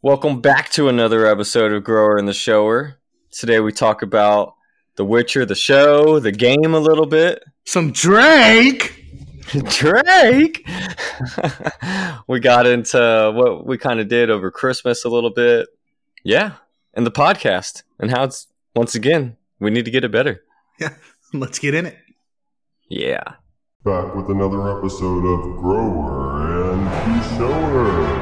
Welcome back to another episode of Grower and the Shower. Today we talk about The Witcher, the show, the game a little bit. Some Drake. Drake. we got into what we kind of did over Christmas a little bit. Yeah, and the podcast and how it's once again we need to get it better. Yeah, let's get in it. Yeah. Back with another episode of Grower and the Shower.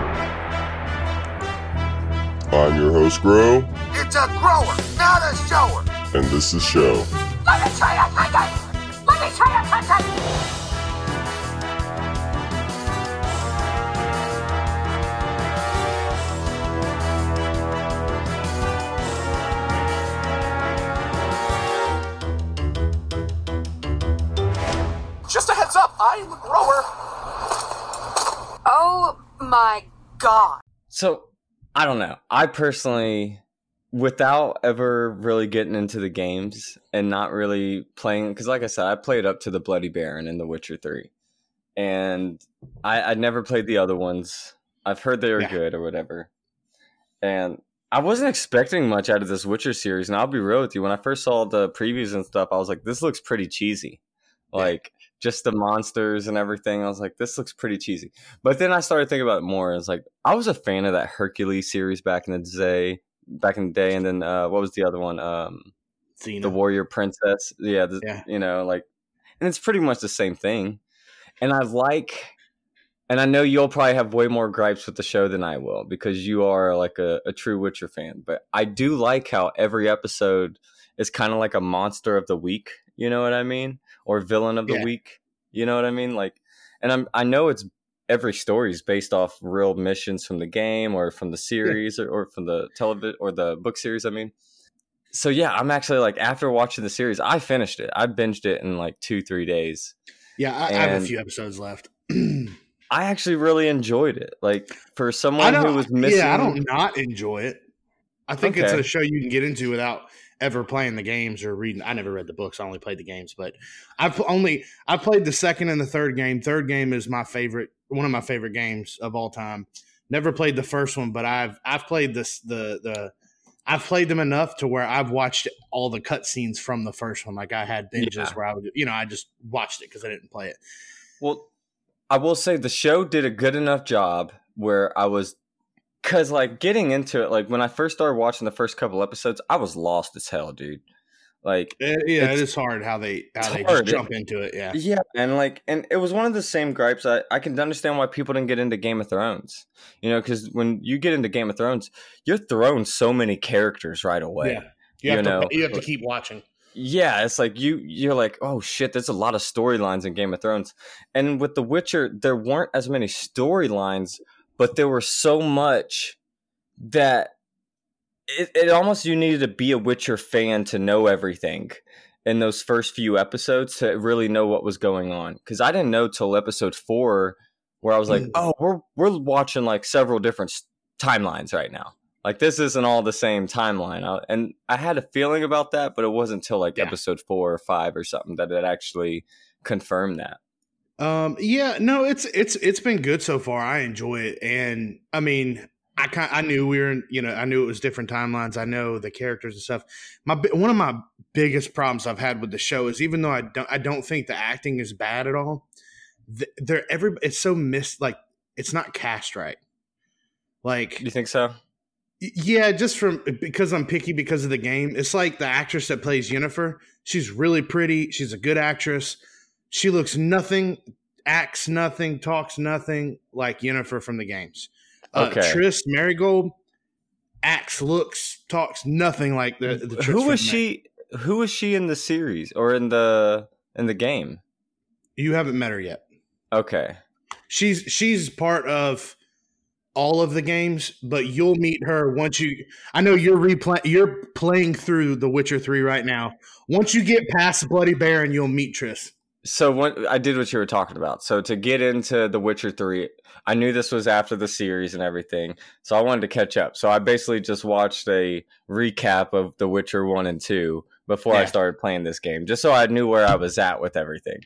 I'm your host, Grow, It's a grower, not a shower. and this is Show. Let me try your content! Let me try your content! Just a heads up, I'm a grower. Oh my god. So I don't know. I personally, without ever really getting into the games and not really playing, because like I said, I played up to the Bloody Baron in The Witcher Three, and I I never played the other ones. I've heard they were Yeah. good or whatever, and I wasn't expecting much out of this Witcher series. And I'll be real with you, when I first saw the previews and stuff, I was like, this looks pretty cheesy, like. Just the monsters and everything. I was like, this looks pretty cheesy. But then I started thinking about it more. It's like I was a fan of that Hercules series back in the day, back in the day, and then uh, what was the other one? Um, Xena. the Warrior Princess. Yeah, the, Yeah. you know, like, and it's pretty much the same thing. And I like, and I know you'll probably have way more gripes with the show than I will because you are like a, a true Witcher fan. But I do like how every episode is kind of like a monster of the week. You know what I mean? Or villain of the Yeah. week. You know what I mean? Like, and I'm I know it's every story is based off real missions from the game or from the series or, or from the television or the book series. I mean, so yeah, I'm actually like after watching the series, I finished it. I binged it in like two three days. yeah, I, I have a few episodes left. I actually really enjoyed it. Like for someone who was missing, Yeah, I don't not enjoy it. I think it's a show you can get into without ever playing the games or reading. I never read the books. I only played the games, but I've only I played the second and the third game. Third game is my favorite, one of my favorite games of all time. Never played the first one, but I've I've played this the the I've played them enough to where I've watched all the cutscenes from the first one. Like I had binges Yeah. where I would, you know, I just watched it because I didn't play it. Well, I will say the show did a good enough job where I was, cause like getting into it, like when I first started watching the first couple episodes, I was lost as hell, dude. Like eh, It- yeah, It's- it is hard how they how they hard. just jump into it. Yeah, Yeah, and like, and it was one of the same gripes. I I can understand why people didn't get into Game of Thrones. You know, because when you get into Game of Thrones, you're thrown so many characters right away. yeah. You have you to know, you have to keep watching. Yeah, it's like you you're like, oh shit, there's a lot of storylines in Game of Thrones. And with The Witcher, there weren't as many storylines, but there were so much that it, it almost you needed to be a Witcher fan to know everything in those first few episodes to really know what was going on. Because I didn't know till episode four where I was like, Mm. oh, we're we're watching like several different timelines right now. Like this isn't all the same timeline, I, and I had a feeling about that, but it wasn't until like Yeah. episode four or five or something that it actually confirmed that. Um, yeah, no, it's it's it's been good so far. I enjoy it, and I mean, I kind I knew we were, in, you know, I knew it was different timelines. I know the characters and stuff. My one of my biggest problems I've had with the show is even though I don't I don't think the acting is bad at all. They're every it's so missed like it's not cast right. Like You think so? Yeah, just from because I'm picky because of the game. It's like the actress that plays Yennefer. She's really pretty. She's a good actress. She looks nothing, acts nothing, talks nothing like Yennefer from the games. Uh, Okay. Triss Merigold acts, looks, talks nothing like the. the Who was she? Who was she in the series or in the in the game? You haven't met her yet. Okay, She's she's part of all of the games, but you'll meet her once you. I know you're replay. You're playing through The Witcher Three right now. Once you get past Bloody Baron, you'll meet Triss. So what I did what you were talking about. So to get into The Witcher Three, I knew this was after the series and everything, so I wanted to catch up. So I basically just watched a recap of The Witcher One and Two before I started playing this game, just so I knew where I was at with everything.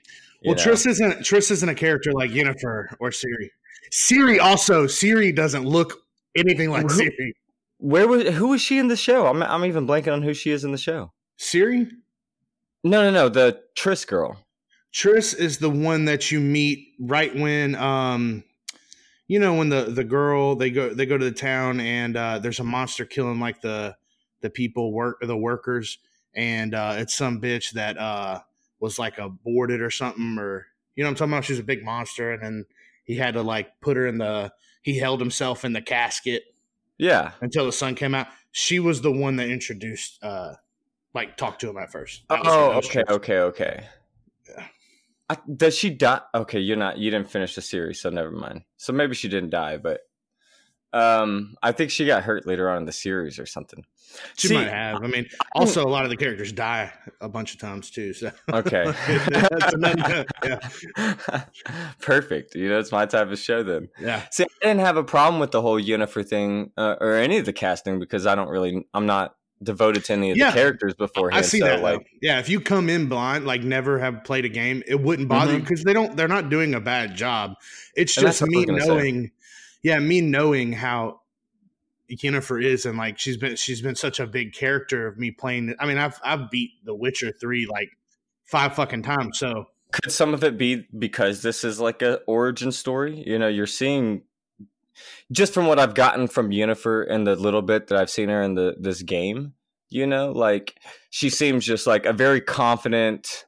Well, know? Triss isn't Triss isn't a character like Yennefer or Ciri. Ciri also Ciri doesn't look anything like Who- Ciri. Where was who was she in the show? I'm I'm even blanking on who she is in the show. Ciri? No, no, no, the Triss girl. Triss is the one that you meet right when um you know when the the girl they go they go to the town and uh there's a monster killing like the the people work the workers. And uh it's some bitch that uh was like aborted or something or you know what I'm talking about? She's a big monster. And then he had to like put her in the he held himself in the casket Yeah. until the sun came out. She was the one that introduced uh like talked to him at first. That Oh, okay, okay, okay. I, does she die? Okay, you're not. You didn't finish the series, so never mind. So maybe she didn't die, but um, I think she got hurt later on in the series or something. She See, might have. I mean, also a lot of the characters die a bunch of times too. So Okay. Yeah, Perfect. You know, it's my type of show then. yeah. See, I didn't have a problem with the whole Yennefer thing uh, or any of the casting because I don't really, I'm not devoted to any of Yeah. the characters beforehand. I see so, that. Like, yeah, if you come in blind, like never have played a game, it wouldn't bother you Mhm. because they don't. They're not doing a bad job. It's And just what I was me gonna say. knowing. Yeah, me knowing how Yennefer is, and like she's been she's been such a big character of me playing. I mean, I've I've beat The Witcher three like five fucking times. So could some of it be because this is like a origin story? You know, you're seeing just from what I've gotten from Yennefer and the little bit that I've seen her in the this game, you know, like she seems just like a very confident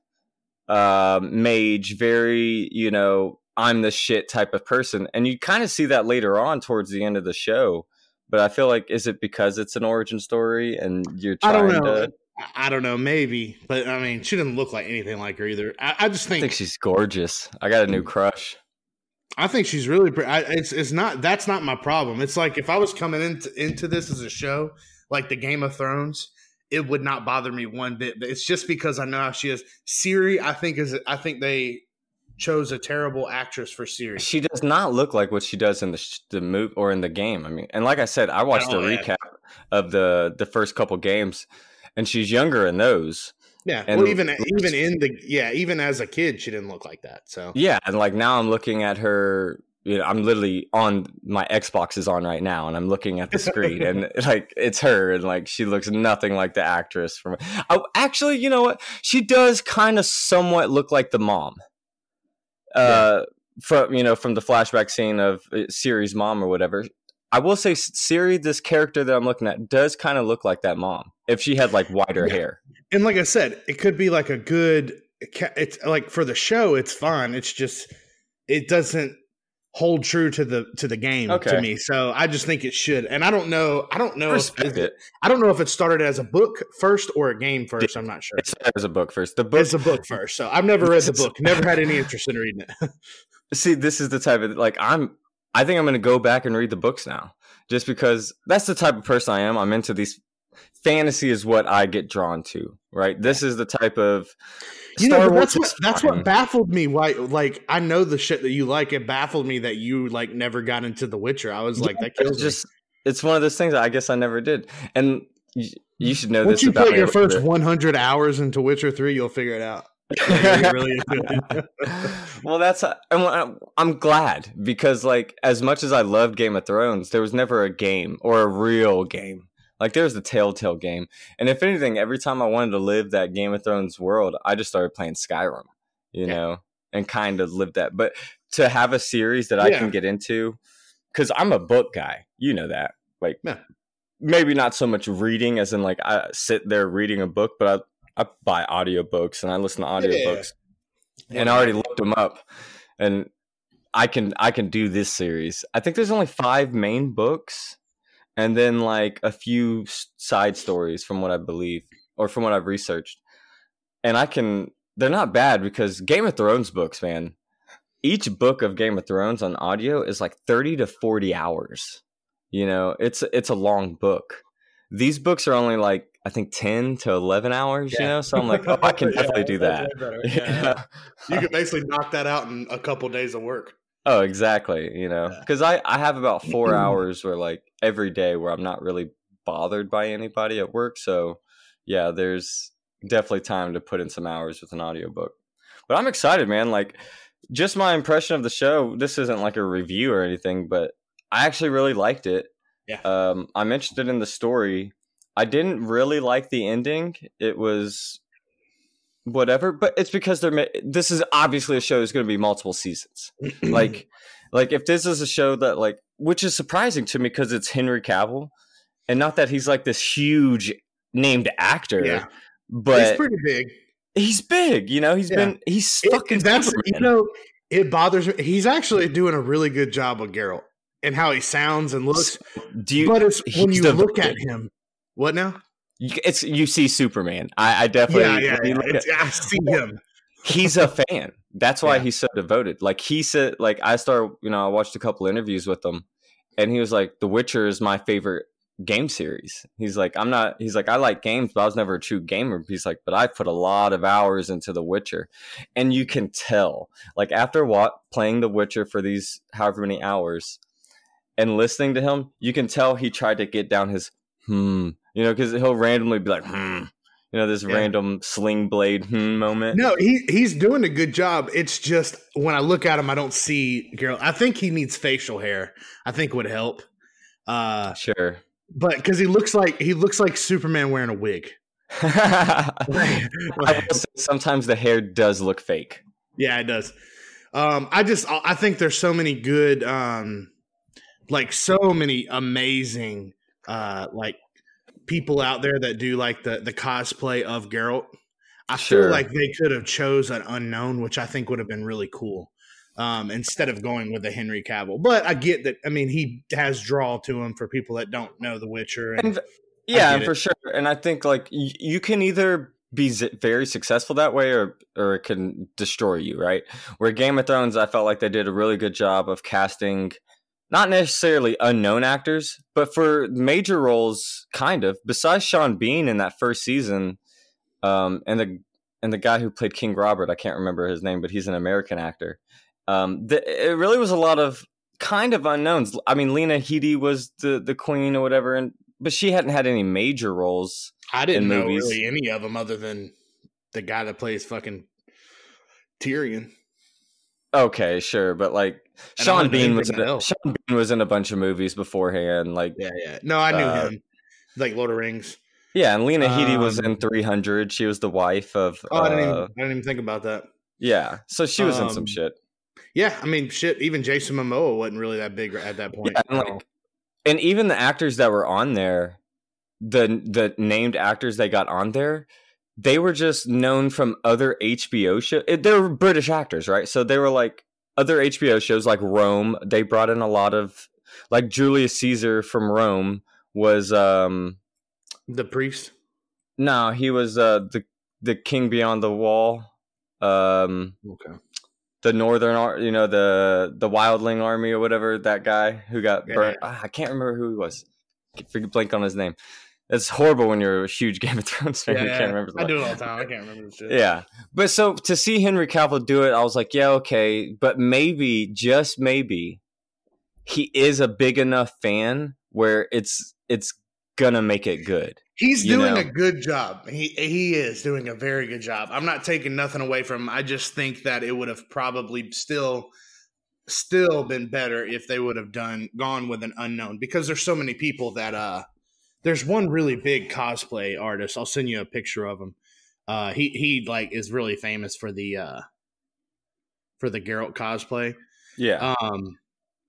uh, mage, very, you know, I'm the shit type of person. And you kind of see that later on towards the end of the show. But I feel like is it because it's an origin story and you're I trying don't know. to I- don't know, maybe, but I mean, she doesn't look like anything like her either. I, I just I think, think she's gorgeous. I got a new crush. I think she's really. Pre- I, it's it's not. That's not my problem. It's like if I was coming into into this as a show like the Game of Thrones, it would not bother me one bit. But it's just because I know how she is. Ciri, I think is. I think they chose a terrible actress for Ciri. She does not look like what she does in the sh- the movie or in the game. I mean, and like I said, I watched Oh, the recap of the the first couple games, and she's younger in those. Yeah. And- well, even even in the yeah, even as a kid, she didn't look like that. So Yeah, and like now I'm looking at her. You know, I'm literally on my Xbox is on right now, and I'm looking at the screen, and like it's her, and like she looks nothing like the actress from. Oh, actually, you know what? She does kind of somewhat look like the mom. Uh, from you know from the flashback scene of uh, Ciri's mom or whatever. I will say Ciri, this character that I'm looking at, does kind of look like that mom if she had like wider Yeah. hair. And like I said, it could be like a good. It's like for the show, it's fine. It's just it doesn't hold true to the to the game Okay. to me. So I just think it should. And I don't know. I don't know. If, it. I don't know if it started as a book first or a game first. I'm not sure. It started as a book first. The book It's a book first. So I've never read the book. Never had any interest in reading it. see this is the type of like i'm i think i'm going to go back and read the books now just because that's the type of person i am i'm into these fantasy is what i get drawn to right this is the type of You know, Star but that's Wars what that's fine. what baffled me. Why, like, I know the shit that you like. It baffled me that you like never got into The Witcher. I was like, that it's kills me. just it's one of those things i guess i never did and you, you should know Once this you about put your first bit. 100 hours into Witcher 3, you'll figure it out. Really well that's uh, I'm, uh, I'm glad because like as much as i loved game of thrones there was never a game or a real game like there's the telltale game and if anything every time i wanted to live that game of thrones world i just started playing skyrim you Yeah. know and kind of lived that but to have a series that i Yeah. can get into because i'm a book guy you know that like Yeah. maybe not so much reading as in like i sit there reading a book but i I buy audiobooks and I listen to audiobooks and I already looked them up, and I can I can do this series. I think there's only five main books, and then like a few side stories from what I believe or from what I've researched, and I can. They're not bad because Game of Thrones books, man. Each book of Game of Thrones on audio is like thirty to forty hours. You know, it's it's a long book. These books are only like I think ten to eleven hours. You know, so I'm like, oh, I can Yeah, definitely do that. that's way better. Yeah, yeah. Yeah. You can basically knock that out in a couple days of work. Oh, exactly. You know, because I I have about four hours where like every day where I'm not really bothered by anybody at work. So yeah, there's definitely time to put in some hours with an audiobook. But I'm excited, man. Like just my impression of the show. This isn't like a review or anything, but I actually really liked it. Yeah. Um, I'm interested in the story. I didn't really like the ending. It was whatever, but it's because they're. This is obviously a show that's going to be multiple seasons. like, like if this is a show that like, which is surprising to me because it's Henry Cavill, and not that he's like this huge named actor, yeah, but he's pretty big. he's big. You know, he's Yeah. been he's fucking. that's Superman. you know, it bothers me. He's actually doing a really good job with Geralt and how he sounds and looks. Do you? but it's when you look at him. What now? You- It's you see Superman. I, I definitely. yeah, yeah, you yeah. It's- I see him. he's a fan. That's why Yeah. he's so devoted. Like he said, like I started, you know, I watched a couple interviews with him, and he was like, "The Witcher is my favorite game series." He's like, "I'm not." He's like, "I like games, but I was never a true gamer." He's like, "But I put a lot of hours into The Witcher," and you can tell, like after what playing The Witcher for these however many hours, and listening to him, you can tell he tried to get down his hmm, you know, because he'll randomly be like hmm. You know, this Yeah. random sling blade hmm moment. No, he he's doing a good job. It's just when I look at him, I don't see Geralt. I think he needs facial hair. I think would help. Uh, Sure. but because he looks like he looks like Superman wearing a wig. I will say sometimes the hair does look fake. Yeah, it does. Um, I just I I think there's so many good, um, like so many amazing, uh, like people out there that do like the the cosplay of Geralt. I Sure. feel like they could have chose an unknown, which I think would have been really cool. Um, instead of going with the Henry Cavill, but I get that. I mean, he has draw to him for people that don't know The Witcher. And, And yeah, and it. for sure. And I think like y- you can either be z- very successful that way or or it can destroy you, right? Where Game of Thrones, I felt like they did a really good job of casting not necessarily unknown actors, but for major roles, kind of. Besides Sean Bean in that first season, um, and the and the guy who played King Robert, I can't remember his name, but he's an American actor. Um, the, it really was a lot of kind of unknowns. I mean, Lena Headey was the the queen or whatever, and but she hadn't had any major roles. I didn't know movies. really any of them other than the guy that plays fucking Tyrion. Okay, sure, but like And Sean Bean was in a. Sean Bean was in a bunch of movies beforehand. Like Yeah, yeah. No, I knew Uh, him. Like Lord of Rings. yeah, and Lena Headey was Um, in 300. She was the wife of. Oh, I didn't even uh, I didn't even think about that. yeah, so she was in some Um, shit. Yeah, I mean, shit. Even Jason Momoa wasn't really that big at that point. Yeah, and like, and even the actors that were on there, the the named actors they got on there, they were just known from other HBO shows. They were British actors, right? So they were like other HBO shows, like Rome. They brought in a lot of like Julius Caesar from Rome was um the priest. no he was uh the the king beyond the wall um Okay. the northern Ar- you know the the wildling army or whatever that guy who got Yeah. burnt Ah, i can't remember who he was Forget blank on his name it's horrible when you're a huge game of thrones fan you can't remember I do it all the time. I can't remember the shit. yeah but so to see henry cavill do it i was like yeah okay but maybe just maybe he is a big enough fan where it's it's gonna make it good He's doing know. a good job. He he is doing a very good job. I'm not taking nothing away from him. I just think that it would have probably still still been better if they would have done gone with an unknown because there's so many people that uh there's one really big cosplay artist. I'll send you a picture of him. Uh he he like is really famous for the uh for the Geralt cosplay. yeah Um,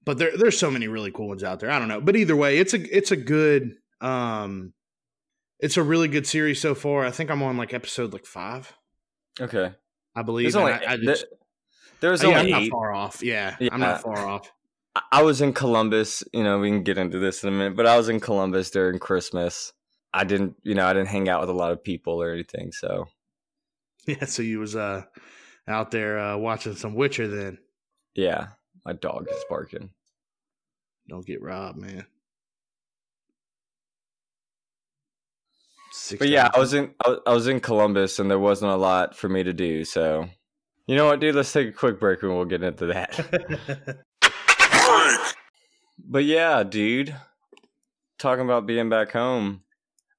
but there there's so many really cool ones out there. I don't know, but either way, it's a it's a good um, it's a really good series so far. I think I'm on like episode like five, okay I believe. there's only I, I there- just, there's yeah, I'm only not far off. Yeah, I'm not far off. I- was in Columbus. You know, we can get into this in a minute, but I was in Columbus during Christmas. I didn't, you know, I didn't hang out with a lot of people or anything. So Yeah, so you was uh out there uh watching some Witcher. Then yeah, my dog is barking. don't get robbed, man. Six But yeah, I was in, I was in Columbus, and there wasn't a lot for me to do. So, you know what, dude? Let's take a quick break, and we'll get into that. But yeah, dude, talking about being back home,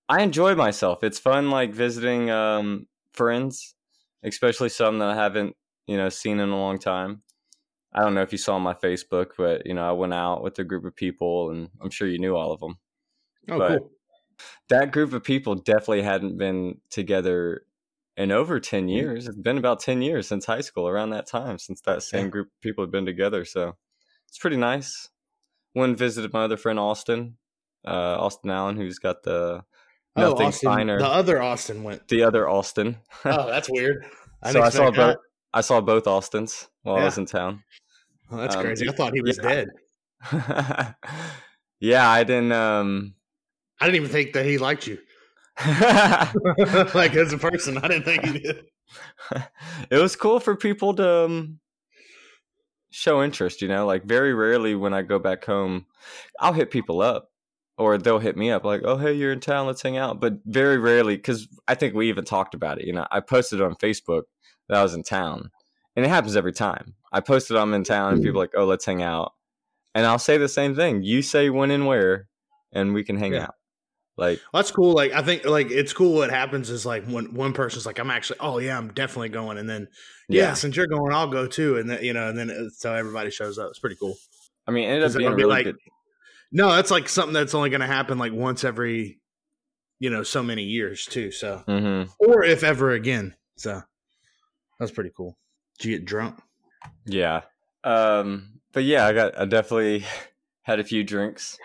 I enjoy myself. It's fun, like visiting um, friends, especially some that I haven't, you know, seen in a long time. I don't know if you saw my Facebook, but you know, I went out with a group of people, and I'm sure you knew all of them. Oh, But- cool. That group of people definitely hadn't been together in over Mm. 10 years. It's been about 10 years since high school, around that time, since that same group of people had been together. So it's pretty nice. Went and visited my other friend, Austin, uh, Austin Allen, who's got the Oh, nothing Austin, finer. the other Austin went. the other Austin. Oh, that's weird. I so I saw both. that. I saw both Austins while I was in town. Oh, that's um, crazy. I thought he was yeah. dead. yeah, I didn't. um I didn't even think that he liked you. like as a person, I didn't think he did. it was cool for people to um, show interest. You know, like very rarely when I go back home, I'll hit people up. Or they'll hit me up like, "Oh, hey, you're in town. Let's hang out." But very rarely, because I think we even talked about it. You know, I posted on Facebook that I was in town, and it happens every time. I posted I'm in town, and people mm-hmm. are like, "Oh, let's hang out," and I'll say the same thing. You say when and where, and we can hang Yeah. out. Like, That's cool. Like I think like it's cool. What happens is like when one person's like, "I'm actually, oh yeah, I'm definitely going," and then yeah, yeah. since you're going, I'll go too, and then you know, and then uh, so everybody shows up. It's pretty cool. I mean, it ended up being gonna be like- good. No, that's like something that's only going to happen like once every, you know, so many years too. So hmm or if ever again. So that's pretty cool. Did you get drunk? Yeah. Um, but yeah, I got I definitely had a few drinks.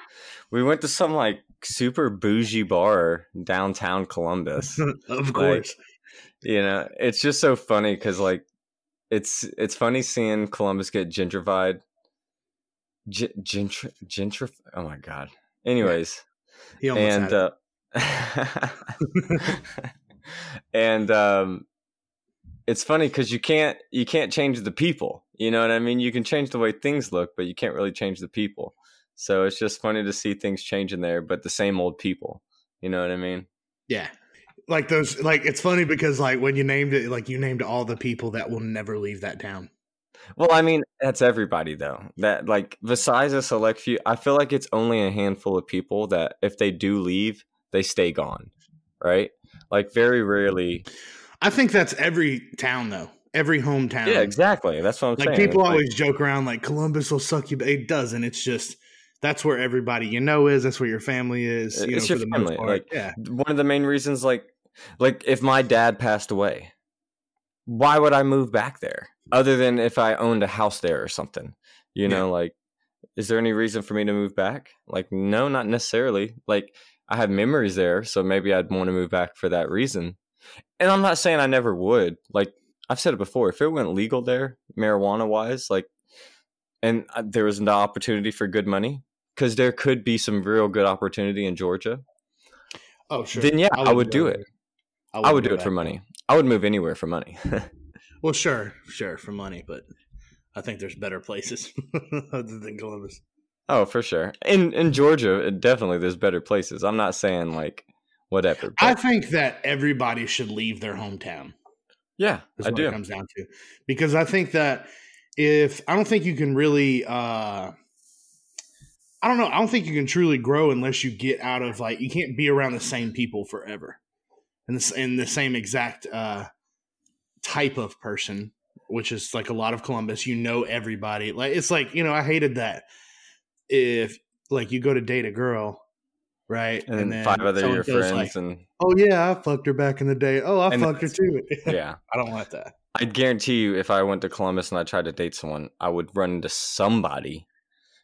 We went to some like super bougie bar downtown Columbus. of course. you know, it's just so funny because like it's it's funny seeing Columbus get gentrified. G- gentr gentrif. Oh my god. Anyways, he and uh, and um it's funny because you can't you can't change the people you know what i mean you can change the way things look but you can't really change the people so it's just funny to see things changing there but the same old people you know what i mean Yeah. Like those like it's funny because like when you named it like you named all the people that will never leave that town. well i mean that's everybody though that like besides a select few i feel like it's only a handful of people that if they do leave they stay gone right like very rarely I think that's every town though. Every hometown. yeah exactly that's what i'm saying. Like saying people like- always joke around like Columbus will suck you, but it doesn't. It's just that's where everybody you know is. That's where your family is. You It's know, your for the family, most part. like- yeah, one of the main reasons like like if my dad passed away why would i move back there other than if i owned a house there or something you know like is there any reason for me to move back like no not necessarily like i have memories there so maybe i'd want to move back for that reason and i'm not saying i never would like i've said it before if it went legal there marijuana wise like and uh, there was an opportunity for good money because there could be some real good opportunity in georgia Oh sure. then yeah, I, wouldn't would do it. I would wouldn't do it for money. I would move anywhere for money. Well, sure, sure, for money, but I think there's better places other than Columbus. oh, for sure. In in Georgia, definitely there's better places. I'm not saying like whatever. I think that everybody should leave their hometown. yeah, I what it do. comes down to because I think that if I don't think you can really, uh I don't know, I don't think you can truly grow unless you get out of like you can't be around the same people forever, and this in the same exact uh type of person, which is like a lot of Columbus. You know everybody. Like it's like you know I hated that if like you go to date a girl. Right, And, then five other your friends, like, and "Oh yeah, I fucked her back in the day. Oh, I fucked her too." yeah, I don't want that. I guarantee you, if I went to Columbus and I tried to date someone, I would run into somebody,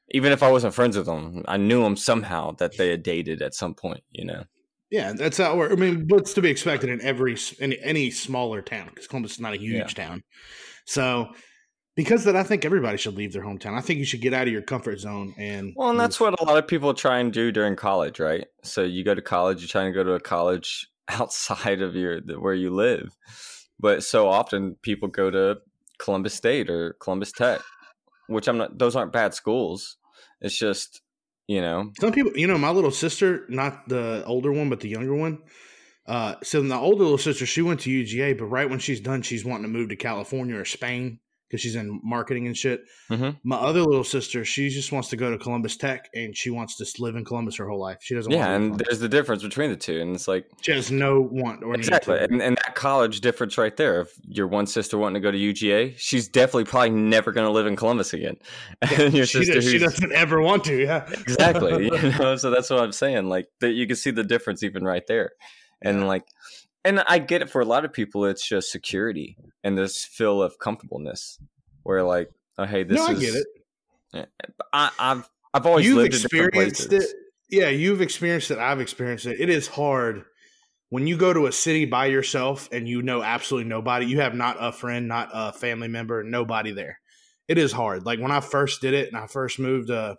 even if I wasn't friends with them. I knew them somehow that they had dated at some point. You know. Yeah, that's how. We're, I mean, what's to be expected in every in any smaller town because Columbus is not a huge Yeah. town. So, because that, I think everybody should leave their hometown. I think you should get out of your comfort zone and. Well, and that's what a lot of people try and do during college, right? So you go to college, you're trying to go to a college outside of your where you live, but so often people go to Columbus State or Columbus Tech, which I'm not. Those aren't bad schools. It's just you know, Some people, you know, my little sister, not the older one, but the younger one. Uh, so the older little sister, she went to UGA, but right when she's done, she's wanting to move to California or Spain because she's in marketing and shit. Mhm. My other little sister, she just wants to go to Columbus Tech and she wants to live in Columbus her whole life. She doesn't. Yeah, want to and there's the difference between the two, and it's like she has no want or need exactly, to. and, and that college difference right there. If your one sister wanting to go to UGA, she's definitely probably never going to live in Columbus again. And your she, sister, does, she doesn't ever want to. Yeah, exactly, you know. So that's what I'm saying. Like that, you can see the difference even right there, and Yeah. like, and I get it for a lot of people. It's just security and this feel of comfortableness, where like, oh hey, this no, I is. get it. I, I've I've always You've lived in different experienced it. Yeah, you've experienced it. I've experienced it. It is hard when you go to a city by yourself and you know absolutely nobody. You have not a friend, not a family member, nobody there. It is hard. Like when I first did it and I first moved uh,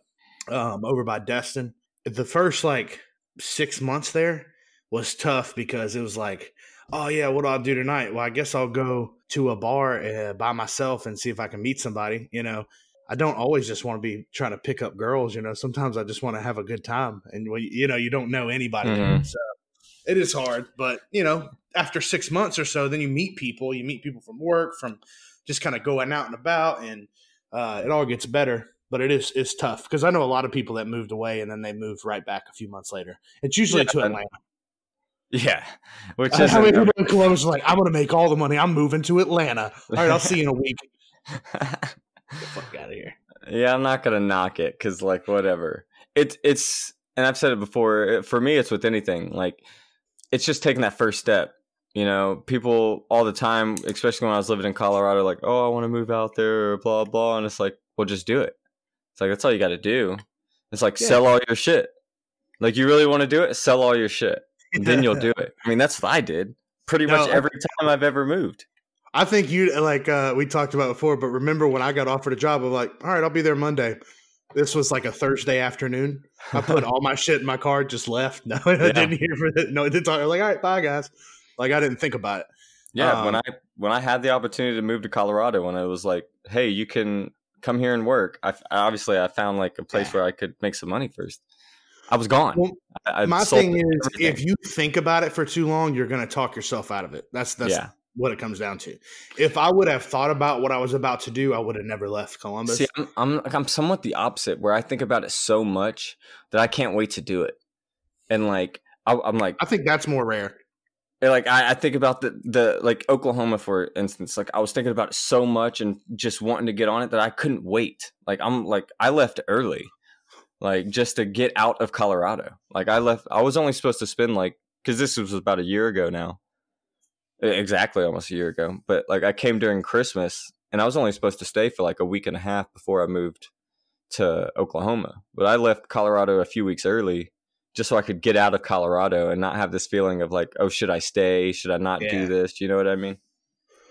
um, over by Destin, the first like six months there was tough because it was like, oh yeah, what do I do tonight? Well, I guess I'll go to a bar uh, by myself and see if I can meet somebody. You know, I don't always just want to be trying to pick up girls. You know, sometimes I just want to have a good time, and well, you know, you don't know anybody. Mhm. so it is hard. But you know, after six months or so, then you meet people. You meet people from work, from just kind of going out and about, and uh, it all gets better. But it is it's tough because I know a lot of people that moved away and then they moved right back a few months later. It's usually Yeah, to Atlanta. Yeah, which is everybody in Columbus is like, I'm going to make all the money. I'm moving to Atlanta. All right, I'll see you in a week. Get the fuck out of here. yeah, I'm not gonna knock it because like whatever. It's it's and I've said it before. For me, it's with anything like it's just taking that first step. You know, people all the time, especially when I was living in Colorado, like, oh, I want to move out there, blah blah, and it's like, well, just do it. It's like that's all you got to do. It's like Yeah. sell all your shit. Like you really want to do it, sell all your shit. then you'll do it. I mean, that's what I did pretty No, much every time I've ever moved. I think you like uh, we talked about before, but remember when I got offered a job, I'm like, all right, I'll be there Monday. This was like a Thursday afternoon. I put all my shit in my car, just left. No, I didn't hear for it. No, I didn't talk. I was like, all right, bye guys. Like I didn't think about it. Yeah, when Um, I when I had the opportunity to move to Colorado, when it was like, hey, you can come here and work. I obviously I found like a place where I could make some money first. I was gone. Well, I, I my thing is, everything. if you think about it for too long, you're going to talk yourself out of it. That's that's Yeah. what it comes down to. If I would have thought about what I was about to do, I would have never left Columbus. See, I'm, I'm I'm somewhat the opposite, where I think about it so much that I can't wait to do it, and like I, I'm like, I think that's more rare. Like I, I think about the the like Oklahoma for instance. Like I was thinking about it so much and just wanting to get on it that I couldn't wait. Like I'm like I left early, like just to get out of Colorado. Like I left. I was only supposed to spend like because this was about a year ago now, exactly almost a year ago. But like I came during Christmas and I was only supposed to stay for like a week and a half before I moved to Oklahoma. But I left Colorado a few weeks early just so I could get out of Colorado and not have this feeling of like, oh, should I stay? Should I not Yeah. do this? You know what I mean?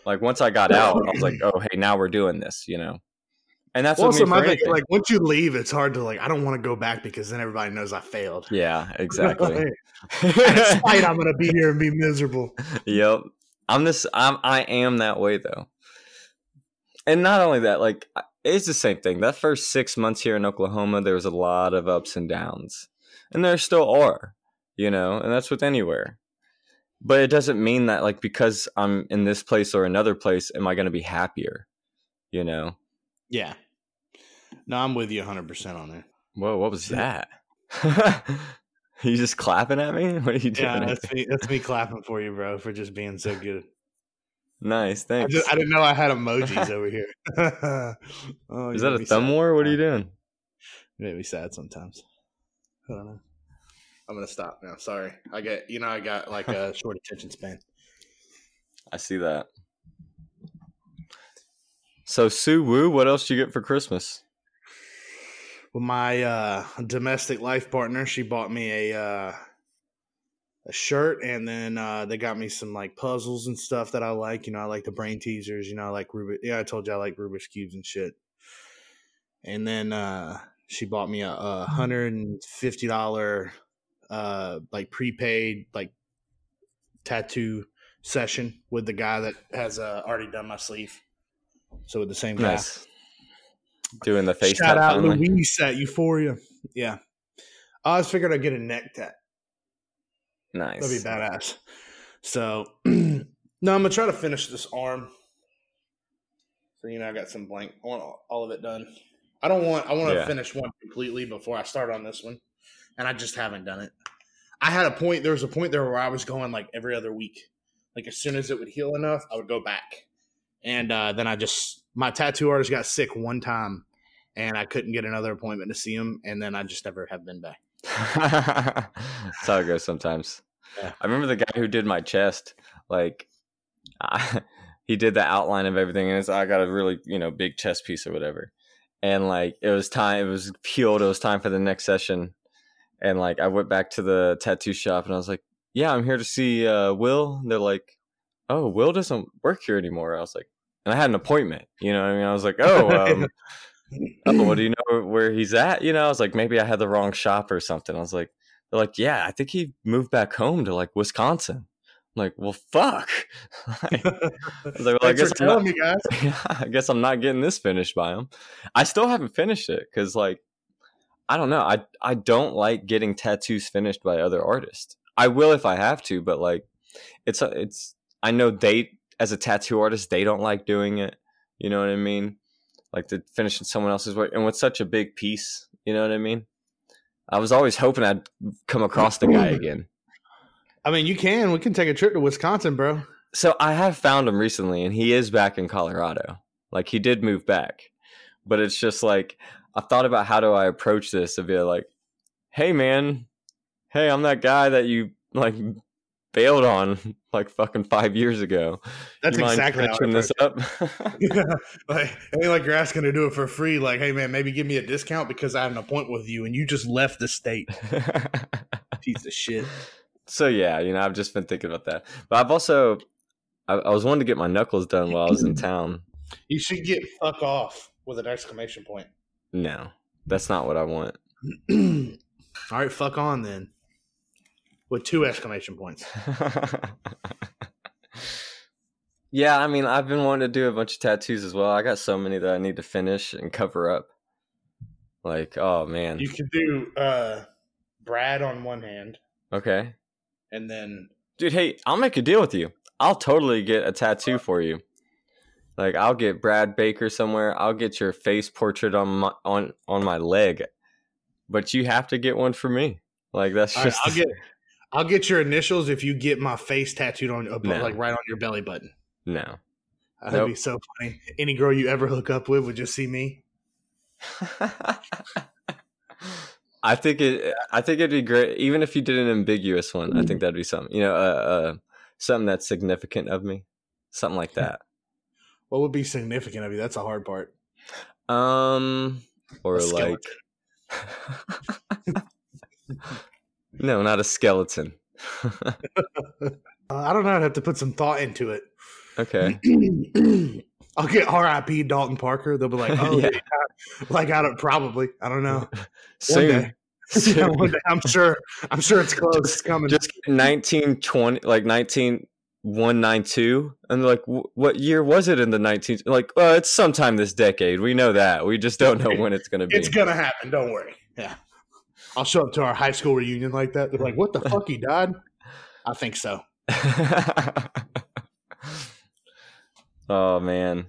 Like once I got out, I was like, oh, hey, now we're doing this, you know. And that's also, my thing, like once you leave, it's hard to like. I don't want to go back because then everybody knows I failed. yeah, exactly. Despite I'm going to be here and be miserable. yep. I'm this. I'm. I am that way though. And not only that, like it's the same thing. That first six months here in Oklahoma, there was a lot of ups and downs, and there still are. You know, and that's with anywhere. But it doesn't mean that like because I'm in this place or another place, am I going to be happier? You know. Yeah. No, I'm with you 100 percent on it. Whoa, what was that? you just clapping at me? What are you doing? Yeah, that's me. That's me clapping for you, bro, for just being so good. nice, I, thanks. just, I didn't know I had emojis over here. oh, Is that a thumb war? What are you doing? You make me sad sometimes. I don't know. I'm gonna stop now. Sorry, I get you know I got like a short attention span. I see that. So Sue Woo, what else you get for Christmas? My uh, domestic life partner, she bought me a uh, a shirt, and then uh, they got me some like puzzles and stuff that I like. You know, I like the brain teasers. You know, I like Rubik. Yeah, I told you I like Rubik's cubes and shit. And then uh, she bought me a, a hundred and fifty dollar uh, like prepaid like tattoo session with the guy that has uh, already done my sleeve. So with the same guy. Nice. Doing the face Shout out finally. Louise at Euphoria. Yeah. I was figured I'd get a neck tat. Nice. That'd be badass. So no, I'm gonna try to finish this arm. So you know, I got some blank. I want all- all of it done. I don't want. I want to Yeah. finish one completely before I start on this one, and I just haven't done it. I had a point. There was a point there where I was going like every other week. Like as soon as it would heal enough, I would go back, and uh, then I just my tattoo artist got sick one time, and I couldn't get another appointment to see him, and then I just never have been back. That's how it goes sometimes. Yeah. I remember the guy who did my chest. Like, I, he did the outline of everything, and it's, I got a really you know big chest piece or whatever. And like, it was time. It was peeled. It was time for the next session. And like, I went back to the tattoo shop, and I was like, "Yeah, I'm here to see uh, Will." And they're like, "Oh, Will doesn't work here anymore." I was like, and I had an appointment. You know what I mean? I was like, "Oh." Um, oh, well, do you know where he's at? You know, I was like, maybe I had the wrong shop or something. I was like, they're like, yeah, I think he moved back home to like Wisconsin. I'm like, well, fuck. I was like, well, I guess I'm not, me, yeah, I guess I'm not getting this finished by him. I still haven't finished it because, like, I don't know. I I don't like getting tattoos finished by other artists. I will if I have to, but like, it's a, it's. I know they as a tattoo artist, they don't like doing it. You know what I mean? Like to finishing someone else's work, and with such a big piece, you know what I mean? I was always hoping I'd come across the guy again. I mean, you can. We can take a trip to Wisconsin, bro. So I have found him recently, and he is back in Colorado. Like he did move back, but it's just like I thought about how do I approach this to be like, hey man, hey I'm that guy that you like bailed on like fucking five years ago. That's exactly how catching this up. like, it ain't like you're asking to do it for free. Like, hey man, maybe give me a discount because I had an appointment with you and you just left the state. Piece of shit. so yeah, you know I've just been thinking about that, but I've also I, I was wanting to get my knuckles done while I was in town. You should get fuck off with an exclamation point. No, that's not what I want. All right, fuck on then. With two exclamation points. yeah, I mean, I've been wanting to do a bunch of tattoos as well. I got so many that I need to finish and cover up. Like, oh man. You could do uh Brad on one hand Okay. and then Dude, hey, I'll make a deal with you. I'll totally get a tattoo for you. Like, I'll get Brad Baker somewhere. I'll get your face portrait on my on on my leg. But you have to get one for me. Like that's All right, just I'll get I'll get your initials if you get my face tattooed on No. like right on your belly button. no. That'd Nope. be so funny. Any girl you ever hook up with would just see me. I think it. I think it'd be great, even if you did an ambiguous one. I think that'd be something. You know, uh, uh, something that's significant of me, something like that. What would be significant of you? That's a hard part. Um, or like, no, not a skeleton. Uh, I don't know. I'd have to put some thought into it. okay. I'll get R.I.P. Dalton Parker. They'll be like, oh, Yeah. yeah. like I don't probably. I don't know. Soon. day. Soon. One day, I'm sure. I'm sure it's close. It's coming. Just nineteen twenty, like nineteen one nine two, and they're like, what year was it in the nineteen? Like, well, it's sometime this decade. We know that. We just don't know when it's gonna be. it's gonna happen. Don't worry. Yeah. I'll show up to our high school reunion like that. They're like, "What the fuck? He died?" I think so. oh man,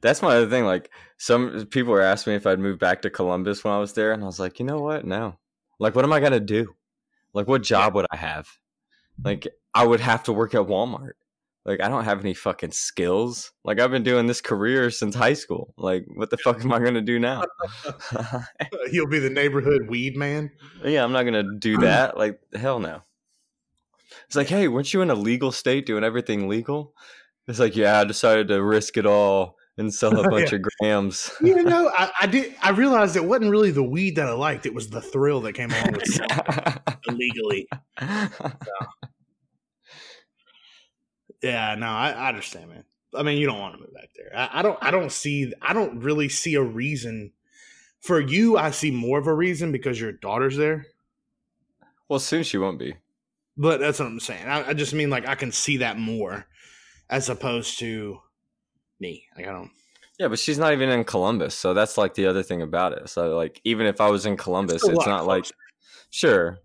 that's my other thing. Like some people were asking me if I'd move back to Columbus when I was there, and I was like, you know what? No. Like, what am I gonna do? Like, what job would I have? Like, I would have to work at Walmart. Like, I don't have any fucking skills. Like, I've been doing this career since high school. Like, what the fuck am I gonna do now? He'll be the neighborhood weed man. Yeah, I'm not gonna do that. Like, hell no. It's like, hey, weren't you in a legal state doing everything legal? It's like, yeah, I decided to risk it all and sell a bunch of grams. You know, I, I did. I realized it wasn't really the weed that I liked. It was the thrill that came along with illegally. Yeah, no, I, I understand, man. I mean, you don't want to move back there. I, I don't. I don't see. I don't really see a reason for you. I see more of a reason because your daughter's there. well, soon she won't be. But that's what I'm saying. I, I just mean like I can see that more as opposed to me. Like I don't. Yeah, but she's not even in Columbus, so that's like the other thing about it. So, like, even if I was in Columbus, it's lot not like, sure,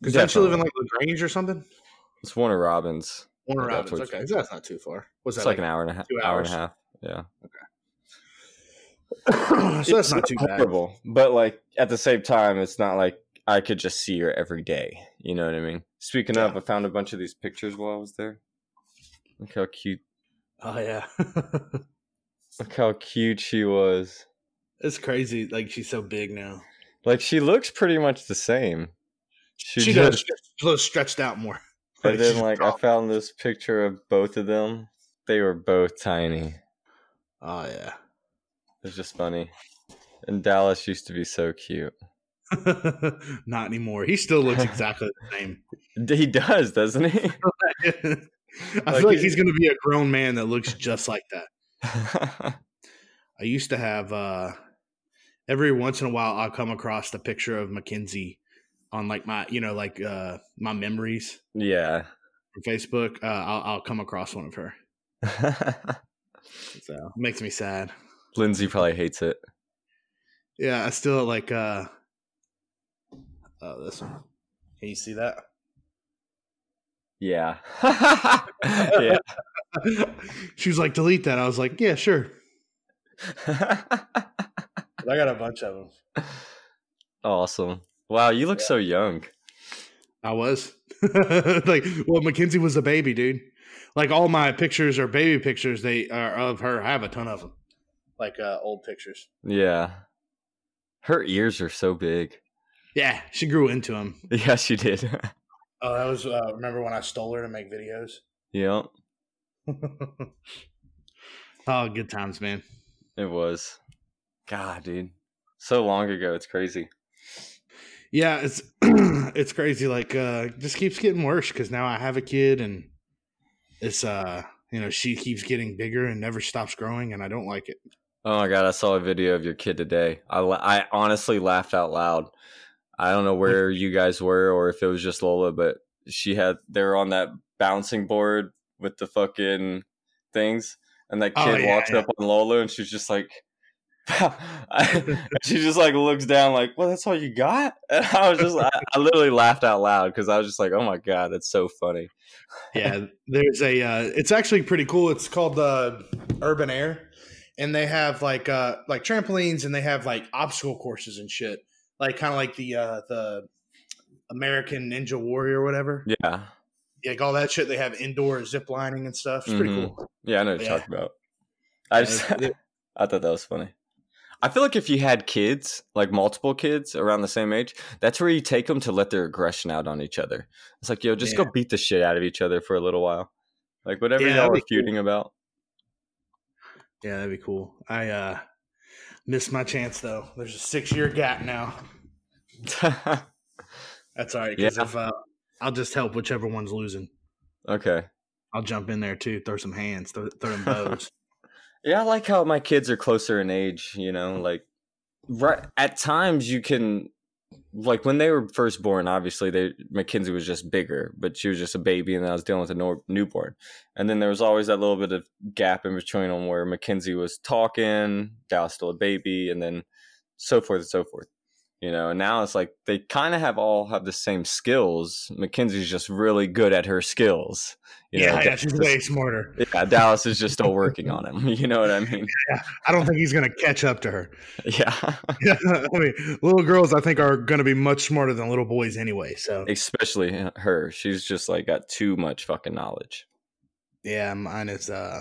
Because don't you live in like LaGrange or something? it's Warner Robins. Warner Yeah, that's Robins. what- Okay, so that's not too far. It's that like an hour and a half. two Hour and a half. Yeah. Okay. so that's not It's too bad. horrible, but like at the same time, it's not like I could just see her every day. You know what I mean? Speaking of, I found a bunch of these pictures while I was there. Look how cute! Oh yeah, Look how cute she was. it's crazy. Like she's so big now. Like she looks pretty much the same. She, She, just, does. A little stretched out more. And then like I found this picture of both of them. They were both tiny. Oh yeah. It's just funny. And Dallas used to be so cute. Not anymore. He still looks exactly the same. He does, doesn't he? I Like feel like he's going to be a grown man that looks just like that. I used to have uh every once in a while I'll come across the picture of Mackenzie on like my you know like uh my memories yeah. Facebook. Uh I'll, I'll come across one of her. So it makes me sad. Lindsay probably hates it. Yeah, I still like uh oh this one. Can you see that? Yeah. yeah. she was like, delete that. I was like, yeah, sure. I got a bunch of them. awesome. Wow, you look so young. I was like, well, Mackenzie was a baby, dude. Like all my pictures are baby pictures. They are of her. I have a ton of them, like uh, old pictures. Yeah. Her ears are so big. Yeah, she grew into them. Yeah, she did. Oh, that was uh, remember when I stole her to make videos? yeah, oh, good times, man. it was. God, dude. So long ago, it's crazy. Yeah, it's it's crazy. Like, uh, just keeps getting worse because now I have a kid, and it's uh, you know, she keeps getting bigger and never stops growing, and I don't like it. Oh my god, I saw a video of your kid today. I, I honestly laughed out loud. I don't know where you guys were or if it was just Lola, but she had they were on that bouncing board with the fucking things, and that Oh, kid yeah, walks yeah. up on Lola and she's just like. she just like looks down like well that's all you got? And i was just I, I literally laughed out loud because i was just like oh my god that's so funny. Yeah there's a uh it's actually pretty cool. It's called uh urban air and they have like uh like trampolines and they have like obstacle courses and shit. Like kind of like the uh the american ninja warrior or whatever. Yeah. Like all that shit they have indoor zip lining and stuff. It's pretty Mhm. cool. Yeah i know what you're talking about. I just I thought that was funny. I feel like if you had kids, like multiple kids around the same age, that's where you take them to let their aggression out on each other. It's like, yo, just go beat the shit out of each other for a little while. Like whatever Yeah, y'all that'd are cool. feuding about. yeah that'd be cool i uh missed my chance though there's a six year gap now that's all right because Yeah. if uh i'll just help whichever one's losing okay. i'll jump in there too throw some hands throw, throw them bows Yeah, I like how my kids are closer in age, you know, like right at times you can like when they were first born, obviously they Mackenzie was just bigger, but she was just a baby and I was dealing with a newborn. And then there was always that little bit of gap in between them where Mackenzie was talking, Dallas still a baby, and then so forth and so forth. You know, and now it's like they kind of have all have the same skills. Mackenzie's just really good at her skills. You know, yeah, yeah she's way smarter yeah, Dallas is just still working on him. You know what I mean? Yeah, I don't think he's going to catch up to her. Yeah. I mean, little girls, I think, are going to be much smarter than little boys anyway. So, Especially her. She's just like got too much fucking knowledge. yeah, mine is. uh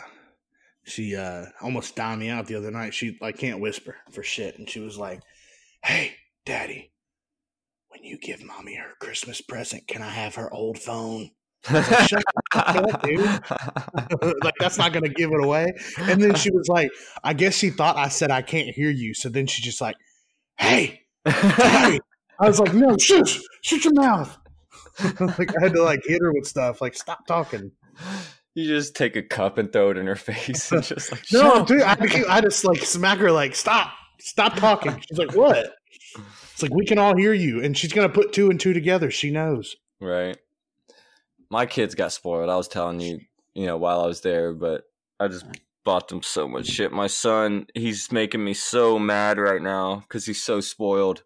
She uh almost died me out the other night. She like can't whisper for shit, and she was like, "Hey, Daddy, when you give Mommy her Christmas present, can I have her old phone?" Shut up, dude. like that's not gonna give it away. And then she was like, I guess she thought I said I can't hear you. So then she just like, Hey, Daddy. I was like, No, shush, shut your mouth. like I had to like hit her with stuff, like stop talking. you just take a cup and throw it in her face and just like No, dude, I, I just like smack her like stop, stop talking. She's like, What? It's like we can all hear you, and she's gonna put two and two together. She knows. Right. My kids got spoiled. I was telling you, you know, while I was there, but I just bought them so much shit. My son, he's making me so mad right now because he's so spoiled.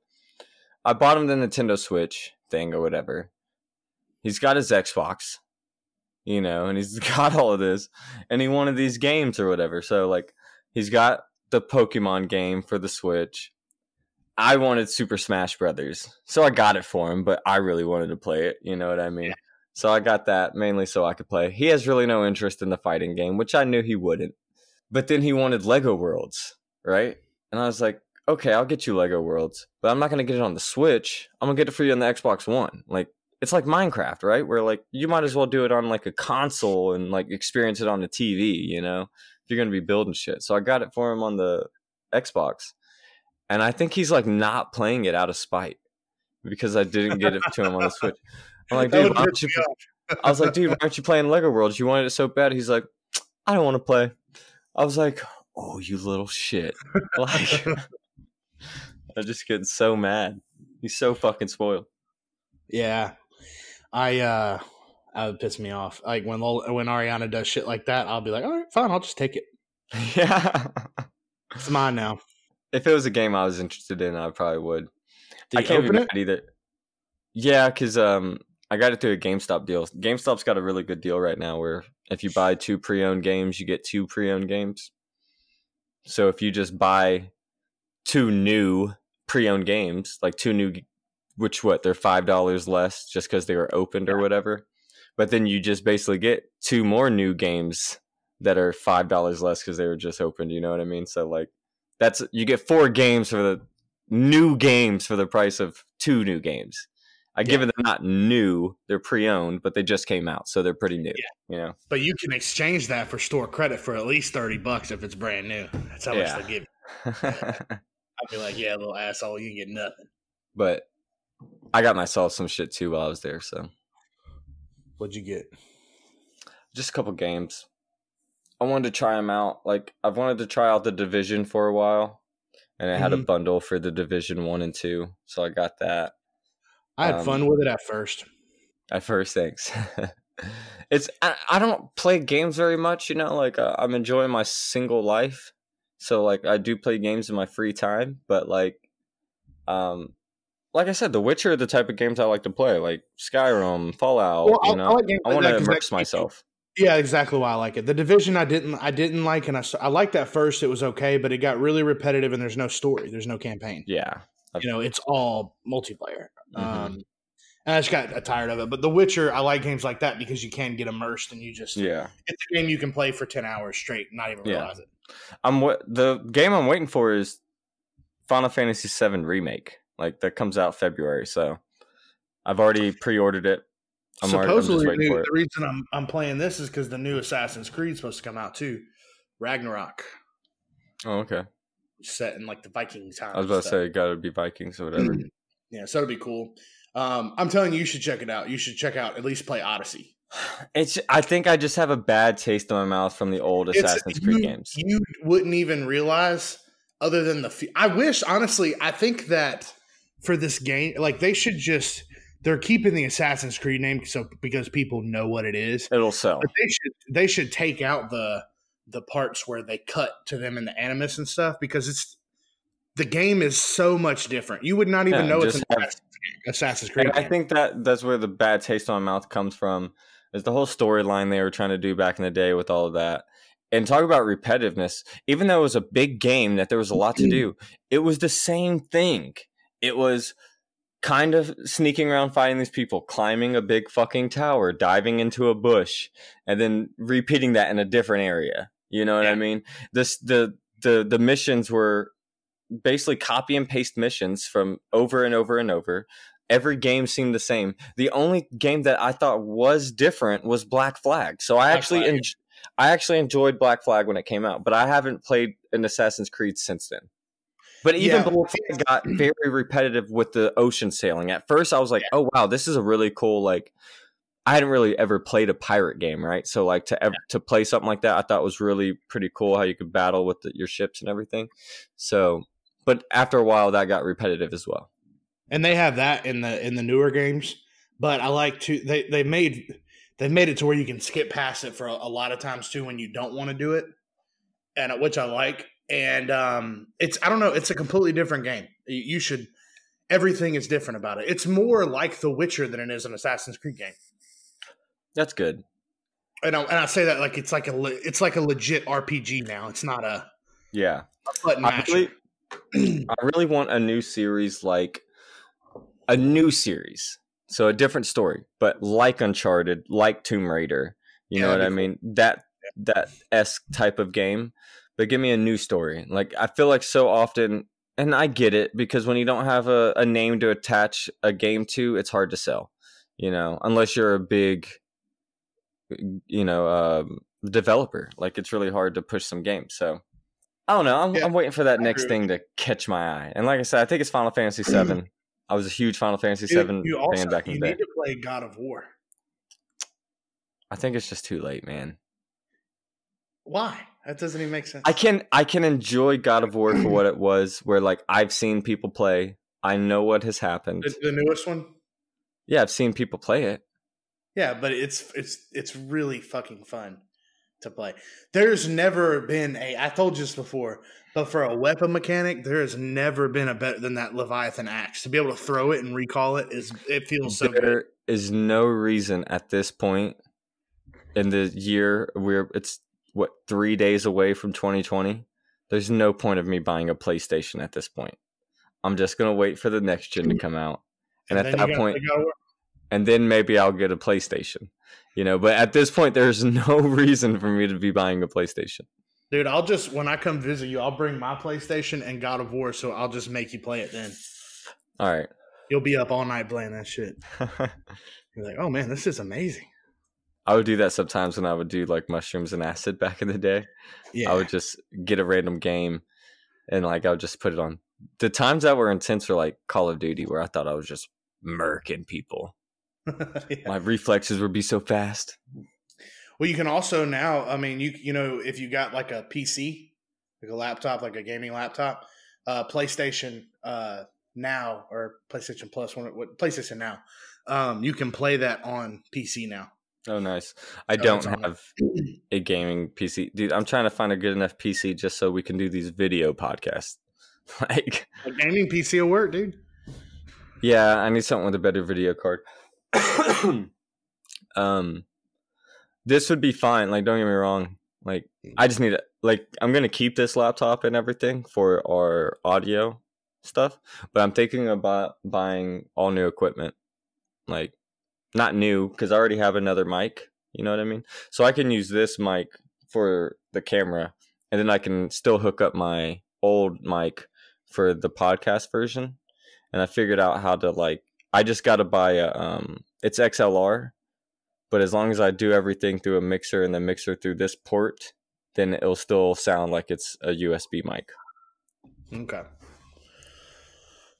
I bought him the Nintendo Switch thing or whatever. He's got his Xbox. you know, and he's got all of this, and he wanted these games or whatever. So like, he's got the Pokemon game for the Switch. I wanted Super Smash Brothers, so I got it for him, but I really wanted to play it. You know what I mean? So I got that mainly so I could play. He has really no interest in the fighting game, which I knew he wouldn't. But then he wanted Lego Worlds, right? And I was like, okay, I'll get you Lego Worlds, but I'm not gonna get it on the Switch. I'm gonna get it for you on the Xbox One. Like it's like Minecraft, right? Where like you might as well do it on like a console and like experience it on the TV, you know, if you're gonna be building shit. So I got it for him on the Xbox, and I think he's like not playing it out of spite because I didn't get it to him on the Switch. I'm like, dude, why aren't you? I was like, dude, why aren't you playing Lego Worlds? You wanted it so bad. He's like, I don't want to play. I was like, oh, you little shit. Like, I'm just getting so mad. He's so fucking spoiled. Yeah, I uh, that would piss me off. Like when Lol- when Ariana does shit like that, I'll be like, all right, fine, I'll just take it. yeah. It's mine now. If it was a game I was interested in, I probably would. Did I can't open it? either. Yeah, because um, I got it through a GameStop deal. GameStop's got a really good deal right now where if you buy two pre-owned games, you get two pre-owned games. So if you just buy two new pre-owned games, like two new, which what they're five dollars less just because they were opened or whatever, but then you just basically get two more new games that are five dollars less because they were just opened. You know what I mean? So like that's you get four games for the new games for the price of two new games. I give it they're not new, they're pre-owned, but they just came out, so they're pretty new. You know, But you can exchange that for store credit for at least thirty bucks if it's brand new. That's how Yeah. much they give. you. I'd be like, yeah, little asshole, you can get nothing. but I got myself some shit too while I was there, so What'd you get? just a couple games. I wanted to try them out. Like I've wanted to try out the Division for a while, and it had a Mhm. bundle for the Division one and two, so I got that. I had Um, fun with it at first. at first thanks it's I, I don't play games very much you know like uh, i'm enjoying my single life so like i do play games in my free time but like um like i said the witcher are the type of games i like to play like skyrim fallout Well, I- you I know like i want to immerse myself Yeah, exactly why I like it. The division I didn't I didn't like, and I I liked that first. It was okay, but it got really repetitive, and there's no story. There's no campaign. yeah You know, it's all multiplayer. Mhm. Um, and I just got tired of it. But The Witcher, I like games like that because you can get immersed and you just yeah it's a game you can play for ten hours straight, and not even Yeah. realize it. i'm wa- the game i'm waiting for is final fantasy 7 remake like that comes out february so i've already pre-ordered it I'm already- Supposedly, waiting the, for it. the reason I'm I'm playing this is because the new Assassin's Creed is supposed to come out too, Ragnarok, oh okay set in like the Viking time. I was about to say, gotta be Vikings or whatever. yeah, so it'll be cool. Um, I'm telling you, you should check it out. You should check out at least play Odyssey. it's. I think I just have a bad taste in my mouth from the old It's- Assassin's Creed you, games. You wouldn't even realize, other than the. I wish, honestly, I think that for this game, like they should just. They're keeping the Assassin's Creed name so because people know what it is. It'll sell. But they should they should take out the the parts where they cut to them in the animus and stuff because it's the game is so much different. You would not even Yeah, know it's an have- Assassin's, Creed. I think that that's where the bad taste in my mouth comes from. Is the whole storyline they were trying to do back in the day with all of that. And talk about repetitiveness. Even though it was a big game that there was a lot to do, it was the same thing. It was kind of sneaking around fighting these people, climbing a big fucking tower, diving into a bush, and then repeating that in a different area. You know what I mean? This the the the missions were basically copy and paste missions from over and over and over. Every game seemed the same. The only game that I thought was different was Black Flag. So I Black actually en- I actually enjoyed Black Flag when it came out, but I haven't played an Assassin's Creed since then. But even Yeah. Got very repetitive with the ocean sailing. At first, I was like, "Oh wow, this is a really cool like." I hadn't really ever played a pirate game, right? So like to ever, to play something like that, I thought was really pretty cool how you could battle with the, your ships and everything. So, but after a while, that got repetitive as well. and they have that in the in the newer games. But I like to they they made they made it to where you can skip past it for a, a lot of times too when you don't want to do it, and uh, which I like. And um, it's I don't know, it's a completely different game. You, should everything is different about it. It's more like The Witcher than it is an Assassin's Creed game. That's good. and I, and I say that like it's like a le- it's like a legit RPG now. It's not a, Yeah. a I really, I really want a new series like a new series. So a different story, but like Uncharted, like Tomb Raider. You Yeah, know what I mean? That that esque type of game. But give me a new story. Like I feel like so often and I get it because when you don't have a, a name to attach a game to, it's hard to sell. You know, unless you're a big you know, um, developer. Like it's really hard to push some games. So I don't know. I'm, Yeah, I'm waiting for that I next agree thing to catch my eye. And like I said, I think it's Final Fantasy VII. I was a huge Final Fantasy Dude, VII you also fan back in the day. You need to play God of War. I think it's just too late, man. Why? That doesn't even make sense. I can I can enjoy God of War for what it was, where like I've seen people play. I know what has happened. the, the newest one. Yeah, I've seen people play it. Yeah, but it's it's it's really fucking fun to play. There's never been a I told you this before, but for a weapon mechanic, there has never been a better than that Leviathan axe. To be able to throw it and recall it is it feels so good. there is no reason at this point in the year we're it's what three days away from 2020 there's no point of me buying a playstation at this point i'm just gonna wait for the next gen to mm. come out and, at that point you gotta work. and then maybe i'll get a playstation you know but at this point there's no reason for me to be buying a playstation Dude, I'll just when I come visit you, I'll bring my PlayStation and God of War, so I'll just make you play it then. all right You'll be up all night playing that shit. You're like, oh man, this is amazing. I would do that sometimes when i would do like mushrooms and acid back in the day Yeah. I would just get a random game and like I would just put it on. The times that were intense were like Call of Duty, where I thought I was just murking people. Yeah. My reflexes would be so fast. Well, you can also now. I mean, you you know, if you got like a PC, like a laptop, like a gaming laptop, uh, PlayStation uh, Now or PlayStation Plus, one what PlayStation Now, um, you can play that on PC now. Oh, nice. I So don't have a gaming PC, dude. I'm trying to find a good enough PC just so we can do these video podcasts. like, A gaming PC will work, dude. yeah, I need something with a better video card. um, this would be fine. Like, don't get me wrong. Like, I just need it. Like, I'm gonna keep this laptop and everything for our audio stuff, but I'm thinking about buying all new equipment. Like, not new because I already have another mic. You know what I mean? So I can use this mic for the camera, and then I can still hook up my old mic for the podcast version. And I figured out how to like. I just got to buy a. Um, it's XLR, but as long as I do everything through a mixer and the mixer through this port, then it'll still sound like it's a USB mic. Okay.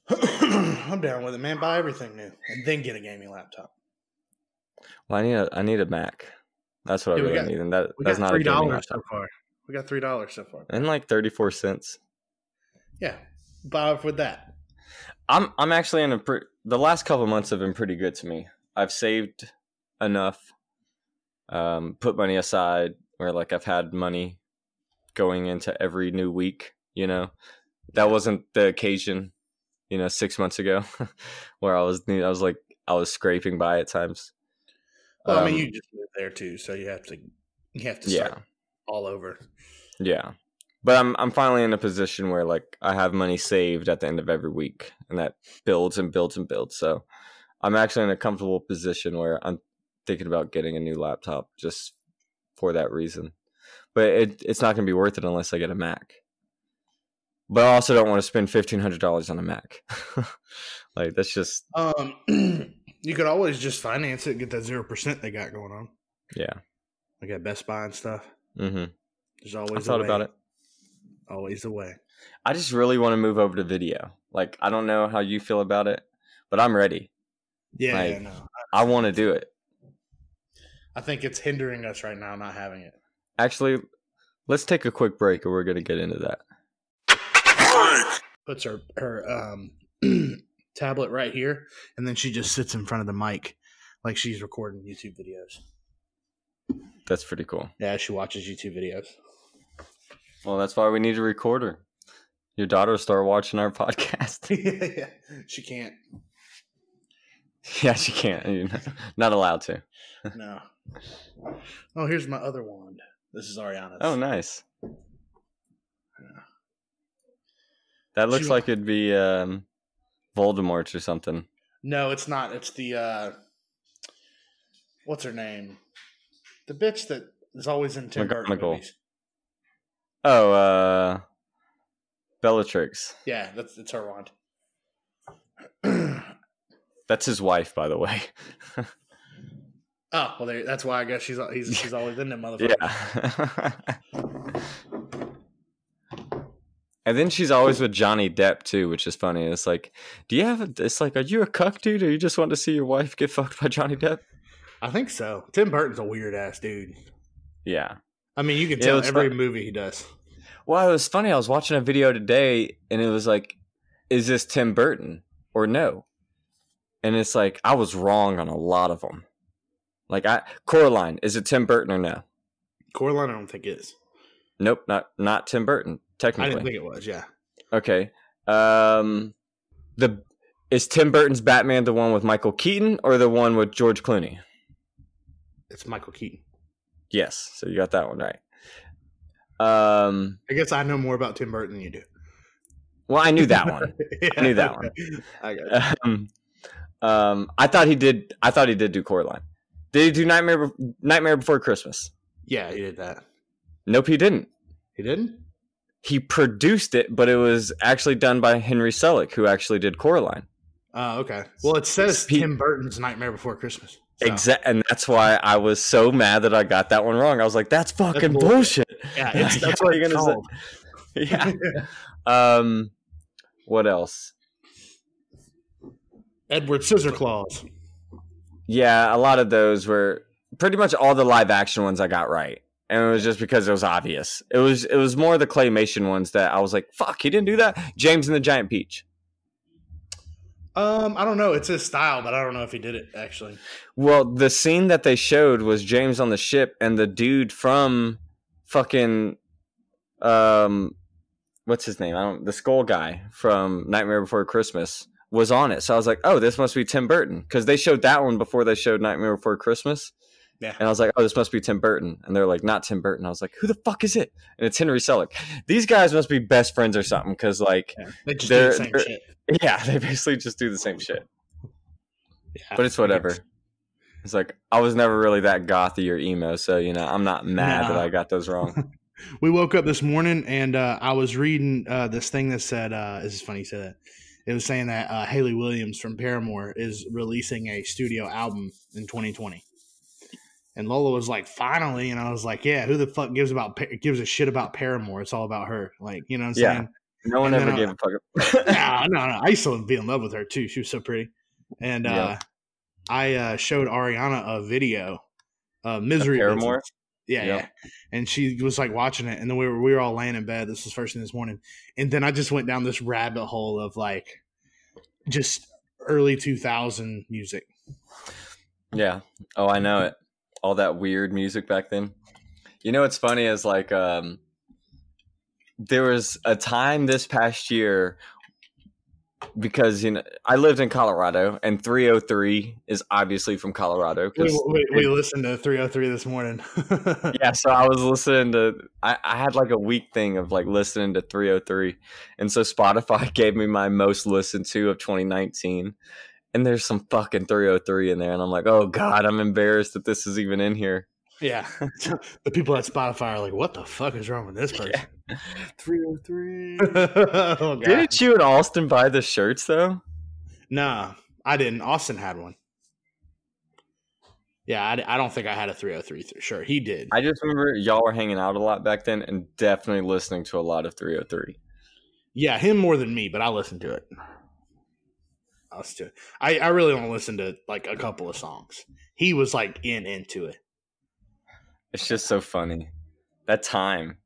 I'm down with it, man. Buy everything new and then get a gaming laptop. Well, I need a I need a Mac. That's what Yeah, I really got- need, and that that's not three dollars so far. We got three dollars so far. And like thirty four cents. Yeah, buy it with that. I'm I'm actually in a pre- the last couple months have been pretty good to me. I've saved enough, um, put money aside where like I've had money going into every new week. You know, that wasn't the occasion. You know, six months ago, where I was I was like I was scraping by at times. Well, I mean, Um, you just live there too, so you have to you have to yeah. start all over. Yeah. But I'm I'm finally in a position where like I have money saved at the end of every week and that builds and builds and builds. So I'm actually in a comfortable position where I'm thinking about getting a new laptop just for that reason. But it it's not going to be worth it unless I get a Mac. But I also don't want to spend $1500 on a Mac. like that's just Um, you could always just finance it, get that zero percent they got going on, yeah. like at Best Buy and stuff. Mhm. There's I always thought a way. about it. Always a way. I just really want to move over to video. Like I don't know how you feel about it, but I'm ready. Yeah, Like- yeah, no. I want to do it. I think it's hindering us right now not having it. Actually, let's take a quick break and we're going to get into that. Puts her her um tablet right here, and then she just sits in front of the mic like she's recording YouTube videos. That's pretty cool. Yeah, she watches YouTube videos. Well, that's why we need a recorder. Your daughter will start watching our podcast. yeah, yeah. She can't. Yeah, she can't. You're not- not allowed to. No. Oh, here's my other wand. This is Ariana's. Oh, nice. That looks She- like it'd be um, Voldemort's or something. No, it's not. It's the uh what's her name? The bitch that is always in Tim Burton movies. Oh, uh, Bellatrix. Yeah, that's it's her wand. That's his wife, by the way. Oh well, there, that's why I guess she's he's, she's always in them motherfucker. yeah. and then she's always with Johnny Depp too, which is funny. It's like, do you have? A, it's like, are you a cuck dude, or you just want to see your wife get fucked by Johnny Depp? I think so. Tim Burton's a weird ass dude. Yeah. I mean, you can tell it's every fun- movie he does. Well, it was funny. I was watching a video today, and it was like, is this Tim Burton or no? And it's like I was wrong on a lot of them. Like I Coraline, is it Tim Burton or no? Coraline, I don't think is. Nope, not not Tim Burton. I Technically, didn't think it was. Yeah, okay. Um, the is Tim Burton's Batman the one with Michael Keaton or the one with George Clooney? it's Michael Keaton. Yes, so you got that one right. Um, I guess I know more about Tim Burton than you do. well, I knew that one. I knew that one. I got it. um, um, I thought he did. I thought he did do Coraline. Did he do Nightmare Nightmare Before Christmas? Yeah, he did that. Nope, he didn't. He didn't. He produced it, but it was actually done by Henry Selick, who actually did Coraline. Oh, okay. Well, it says Tim Burton's Nightmare Before Christmas. So, Exact, and that's why I was so mad that I got that one wrong. I was like, "That's fucking bullshit. bullshit." Yeah, it's, that's Yeah, what you're gonna gonna say- Yeah. um, what else? Edward Scissor Claus. Yeah, a lot of those were pretty much all the live action ones I got right. And it was just because it was obvious. It was it was more the claymation ones that I was like, fuck, he didn't do that. James and the Giant Peach. Um, I don't know. It's his style, but I don't know if he did it actually. Well, the scene that they showed was James on the ship and the dude from fucking um what's his name? I don't the skull guy from Nightmare Before Christmas was on it. So I was like, "Oh, this must be Tim Burton" cuz they showed that one before they showed Nightmare Before Christmas. Yeah. And I was like, "Oh, this must be Tim Burton." And they're like, "Not Tim Burton." I was like, "Who the fuck is it?" And it's Henry Selick. These guys must be best friends or something cuz like Yeah. They just do the same shit. yeah, they basically just do the same shit. Yeah, But it's whatever. It's like I was never really that gothy or emo, so you know I'm not mad that I got those wrong. We woke up this morning and uh, I was reading uh, this thing that said, uh, "This is funny." You said that. It was saying that uh, Hayley Williams from Paramore is releasing a studio album in 2020. And Lola was like, "Finally!" And I was like, "Yeah, who the fuck gives about gives a shit about Paramore? It's all about her." Like, you know what I'm Yeah. saying? No one And ever gave uh, a fuck. no, no, no. I used to be in love with her too. She was so pretty. And uh, I uh, showed Ariana a video, uh, "Misery Paramore? Business." Yeah, Yep. yeah. And she was like watching it, and then we were we were all laying in bed. This was first thing this morning, and then I just went down this rabbit hole of like just early 2000 music. yeah. Oh, I know it. All that weird music back then. You know what's funny is like um there was a time this past year because you know I lived in Colorado and 303 is obviously from Colorado We, we, we listened to 303 this morning. yeah, so I was listening to I, I had like a week thing of like listening to 303. And so Spotify gave me my most listened to of 2019. And there's some fucking 303 in there. And I'm like, oh God, I'm embarrassed that this is even in here. yeah, the people at Spotify are like, "What the fuck is wrong with this person?" 303. oh, oh God. Didn't you and Austin buy the shirts though? Nah, I didn't. Austin had one. Yeah, I, I don't think I had a 303 th- shirt. He did. I just remember y'all were hanging out a lot back then and definitely listening to a lot of 303. yeah, him more than me, but I listened to it. Listened to it. I, I really only listened to like a couple of songs. He was like in into it. It's just so funny. That time.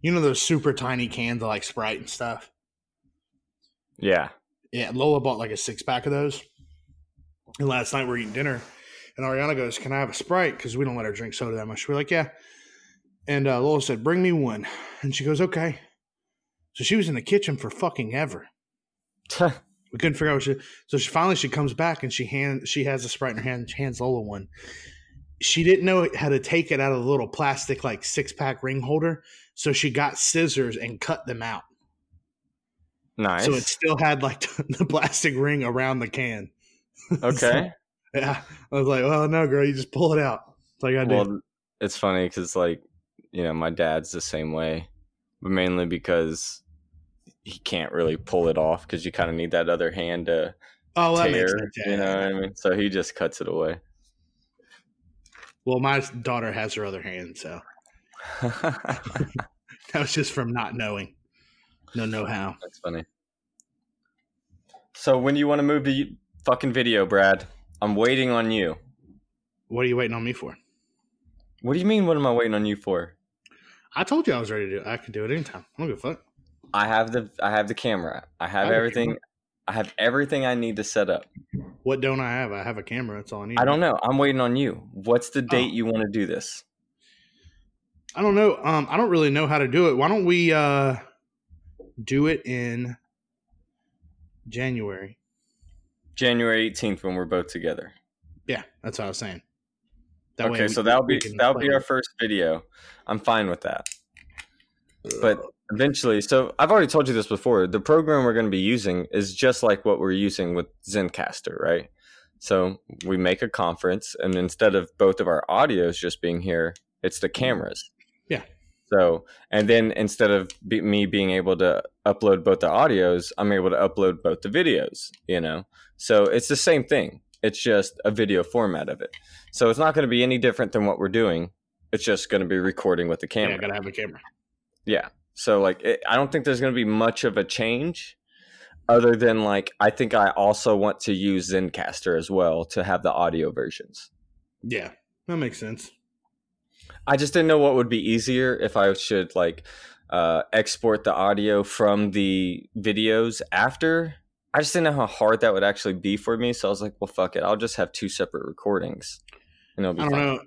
You know those super tiny cans of like Sprite and stuff. Yeah. Yeah, Lola bought like a six pack of those. And last night we're eating dinner, and Ariana goes, "Can I have a Sprite?" Because we don't let her drink soda that much. We're like, "Yeah." And uh, Lola said, "Bring me one," and she goes, "Okay." So she was in the kitchen for fucking ever. We couldn't figure out what she. So she finally she comes back and she hand she has a sprite in her hand. She hands Lola one. She didn't know how to take it out of the little plastic like six pack ring holder, so she got scissors and cut them out. nice. So it still had like the plastic ring around the can. okay. Yeah, I was like, "Well, no, girl, you just pull it out." All you gotta do. it's funny because like you know my dad's the same way, but mainly because he can't really pull it off because you kind of need that other hand to Oh, that tear. makes sense. Yeah, you know yeah. what I mean? So he just cuts it away. Well, my daughter has her other hand, so that was just from not knowing. No, know how. That's funny. So when do you want to move to fucking video, Brad? I'm waiting on you. What are you waiting on me for? What do you mean? What am I waiting on you for? I told you I was ready to do it. I could do it anytime. I don't give a fuck. I have the I have the camera. I have a everything. I have everything I need to set up. What don't I have? I have a camera. That's all I need. I don't know. I'm waiting on you. What's the date Oh. you want to do this? I don't know. Um, I don't really know how to do it. Why don't we uh do it in January? January 18th when we're both together. Yeah, that's what I was saying. That way okay, we- so that'll be that'll be our first video. I'm fine with that. But eventually, so I've already told you this before. The program we're going to be using is just like what we're using with Zencastr, right? So we make a conference, and instead of both of our audios just being here, it's the cameras. Yeah. So, and then instead of be, me being able to upload both the audios, I'm able to upload both the videos, you know? So it's the same thing. It's just a video format of it. So it's not going to be any different than what we're doing. It's just going to be recording with the yeah, camera. I gotta have a camera. Yeah. So like it, I don't think there's going to be much of a change other than like I think I also want to use Zencastr as well to have the audio versions. Yeah, that makes sense. I just didn't know what would be easier if I should like uh, export the audio from the videos after. I just didn't know how hard that would actually be for me, so I was like, "Well, fuck it, I'll just have two separate recordings." And it'll be I don't fine. know.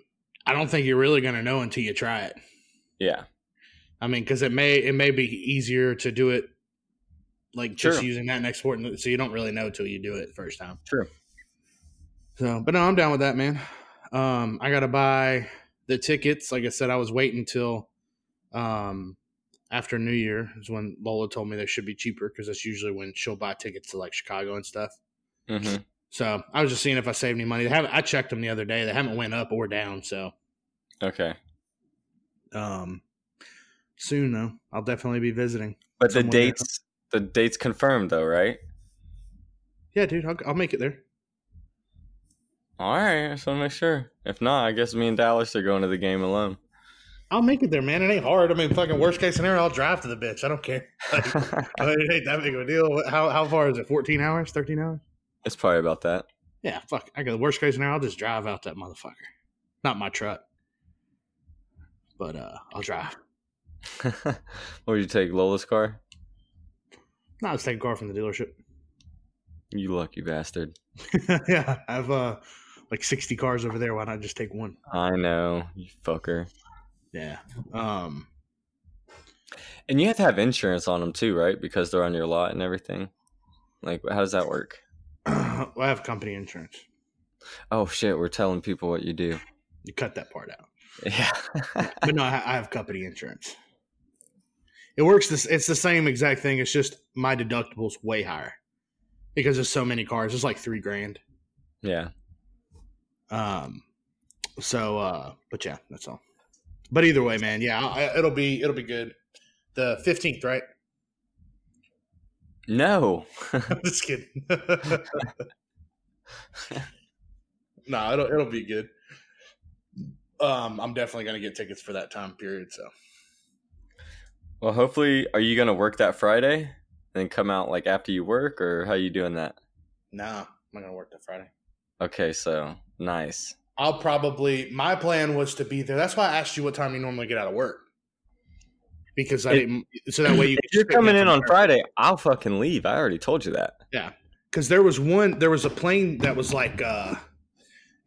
I don't think you're really gonna know until you try it. Yeah, I mean, because it may it may be easier to do it like just True. using that and exporting, so you don't really know till you do it first time. true. So, but no, I'm down with that, man. Um, I gotta buy the tickets. Like I said, I was waiting till um after New Year is when Lola told me they should be cheaper because that's usually when she'll buy tickets to like Chicago and stuff. hmm So I was just seeing if I saved any money. They haven't. I checked them the other day. They haven't went up or down. So Okay, um, soon though, I'll definitely be visiting. but the dates, the dates confirmed though, right? Yeah, dude, I'll, I'll make it there. All right, I just want to make sure. If not, I guess me and Dallas are going to the game alone. I'll make it there, man. It ain't hard. I mean, fucking worst case scenario, I'll drive to the bitch. I don't care. Like, I mean, it ain't that big of a deal. How how far is it? Fourteen hours? Thirteen hours? it's probably about that. Yeah, fuck. I got the worst case scenario. I'll just drive out that motherfucker. Not my truck, but uh, I'll drive. what would you take, Lola's car? No, I'll just take a car from the dealership. You lucky bastard. yeah, I have uh like sixty cars over there. Why not just take one? I know, you fucker. Yeah. Um. And you have to have insurance on them too, right? Because they're on your lot and everything. Like, how does that work? well, I have company insurance. Oh shit, we're telling people what you do. You cut that part out. Yeah. But no, I, I have company insurance. It works. This it's the same exact thing. It's just my deductible's way higher because there's so many cars. It's like three grand. yeah. Um. So, uh, but yeah, that's all. But either way, man, yeah, I, it'll be it'll be good. The fifteenth, right? No. I'm just kidding. no, it'll it'll be good. Um, I'm definitely gonna get tickets for that time period. So well, hopefully, are you gonna work that Friday and come out like after you work, or how you doing that? no, I'm not gonna work that Friday. Okay, so nice. I'll probably. My plan was to be there. That's why I asked you what time you normally get out of work. Because I It- didn't. So that way you. If you're coming in on Friday, I'll fucking leave. I already told you that. Yeah, because there was one. There was a plane that was like. uh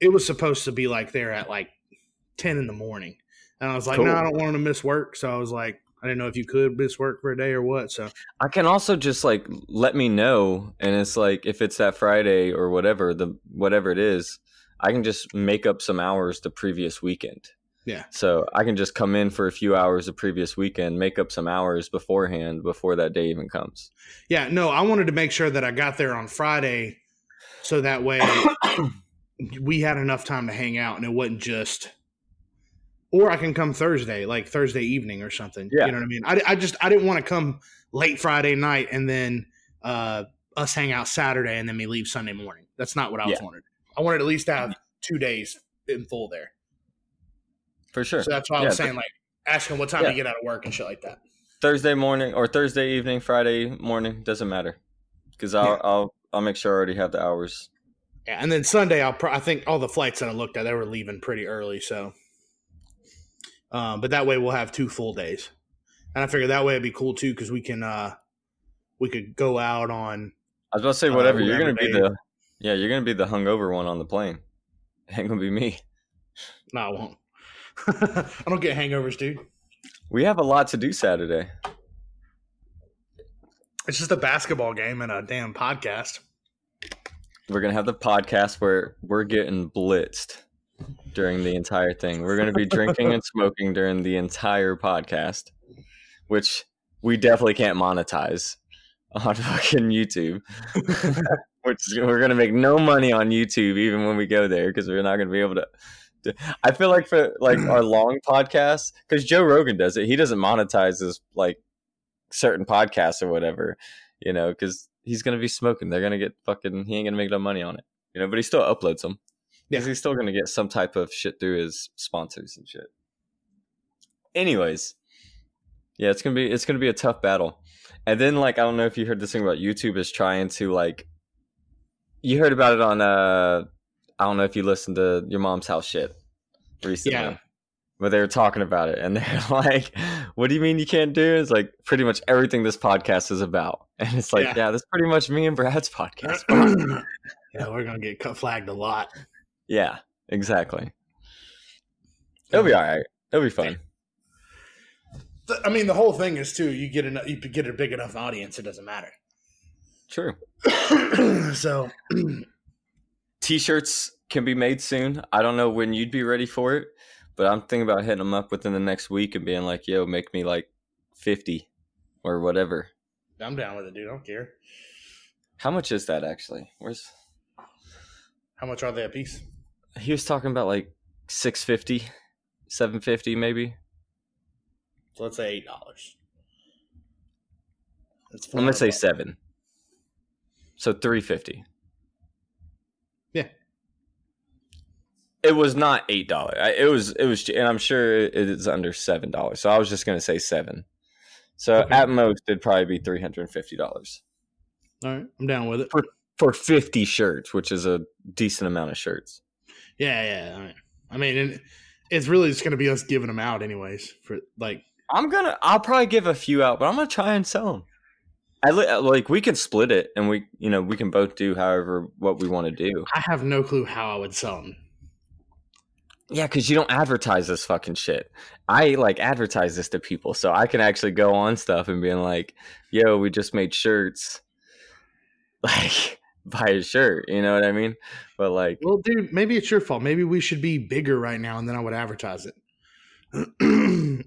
It was supposed to be like there at like ten in the morning, and I was like, Cool. no, I don't want to miss work. So I was like, I didn't know if you could miss work for a day or what. So I can also just like let me know, and it's like if it's that Friday or whatever the whatever it is, I can just make up some hours the previous weekend. Yeah. So I can just come in for a few hours the previous weekend, make up some hours beforehand before that day even comes. yeah, no, I wanted to make sure that I got there on Friday, so that way we had enough time to hang out, and it wasn't just. Or I can come Thursday, like Thursday evening or something. Yeah. You know what I mean? I, I just I didn't want to come late Friday night and then uh, us hang out Saturday and then me leave Sunday morning. That's not what I was wanted. I wanted at least to have two days in full there. For sure. So that's why I Yeah, was saying like asking what time Yeah. you get out of work and shit like that. Thursday morning or Thursday evening, Friday morning doesn't matter because I'll Yeah. I'll I'll make sure I already have the hours. Yeah, and then Sunday, I'll pro- I think all the flights that I looked at, they were leaving pretty early. So, um, but that way we'll have two full days, and I figured that way it'd be cool too because we can uh we could go out on I was about to say Uh, whatever. you're gonna whatever be the yeah. You're gonna be the hungover one on the plane. It ain't gonna be me. no, I won't. I don't get hangovers, dude. We have a lot to do Saturday. It's just a basketball game and a damn podcast. We're gonna have the podcast where we're getting blitzed during the entire thing. We're gonna be drinking and smoking during the entire podcast, which we definitely can't monetize on fucking YouTube. which we're gonna make no money on YouTube even when we go there because we're not gonna be able to. to- I feel like for like our long podcasts, because Joe Rogan does it, he doesn't monetize his like certain podcasts or whatever, you know, because he's gonna be smoking. They're gonna get fucking. He ain't gonna make no money on it, you know. But he still uploads them because Yeah. he's still gonna get some type of shit through his sponsors and shit. Anyways, yeah, it's gonna be it's gonna be a tough battle. And then like I don't know if you heard this thing about YouTube is trying to like you heard about it on uh I don't know if you listened to your mom's house shit recently. Yeah. But they were talking about it and they're like, What do you mean you can't do? It's like pretty much everything this podcast is about. And it's like, Yeah. yeah, that's pretty much me and Brad's podcast. yeah, we're gonna get cut flagged a lot. Yeah, exactly. It'll be alright. It'll be fun. I mean, the whole thing is too. You get enough, you get a big enough audience, it doesn't matter. True. so T-shirts can be made soon. I don't know when you'd be ready for it, but I'm thinking about hitting them up within the next week and being like, "Yo, make me like 50 or whatever." I'm down with it, dude. I don't care. How much is that actually? Where's How much are they a piece? He was talking about like 650, 750 maybe. So let's say eight dollars. I'm gonna say 400 bucks. 7. So 350. Yeah. It was not $8. It was it was and I'm sure it is under $7. So I was just going to say 7. So Okay. at most it'd probably be $350. All right, I'm down with it. for, for 50 shirts, which is a decent amount of shirts. Yeah, yeah. All right. I mean, and it's really just gonna be us giving them out, anyways. For like, I'm gonna, I'll probably give a few out, but I'm gonna try and sell them. I li- uh, like we can split it, and we, you know, we can both do however what we want to do. I have no clue how I would sell them. Yeah, because you don't advertise this fucking shit. I like advertise this to people, so I can actually go on stuff and being like, "Yo, we just made shirts." Like, buy a shirt, you know what I mean? But like, Well, dude, maybe it's your fault. Maybe we should be bigger right now, and then I would advertise it.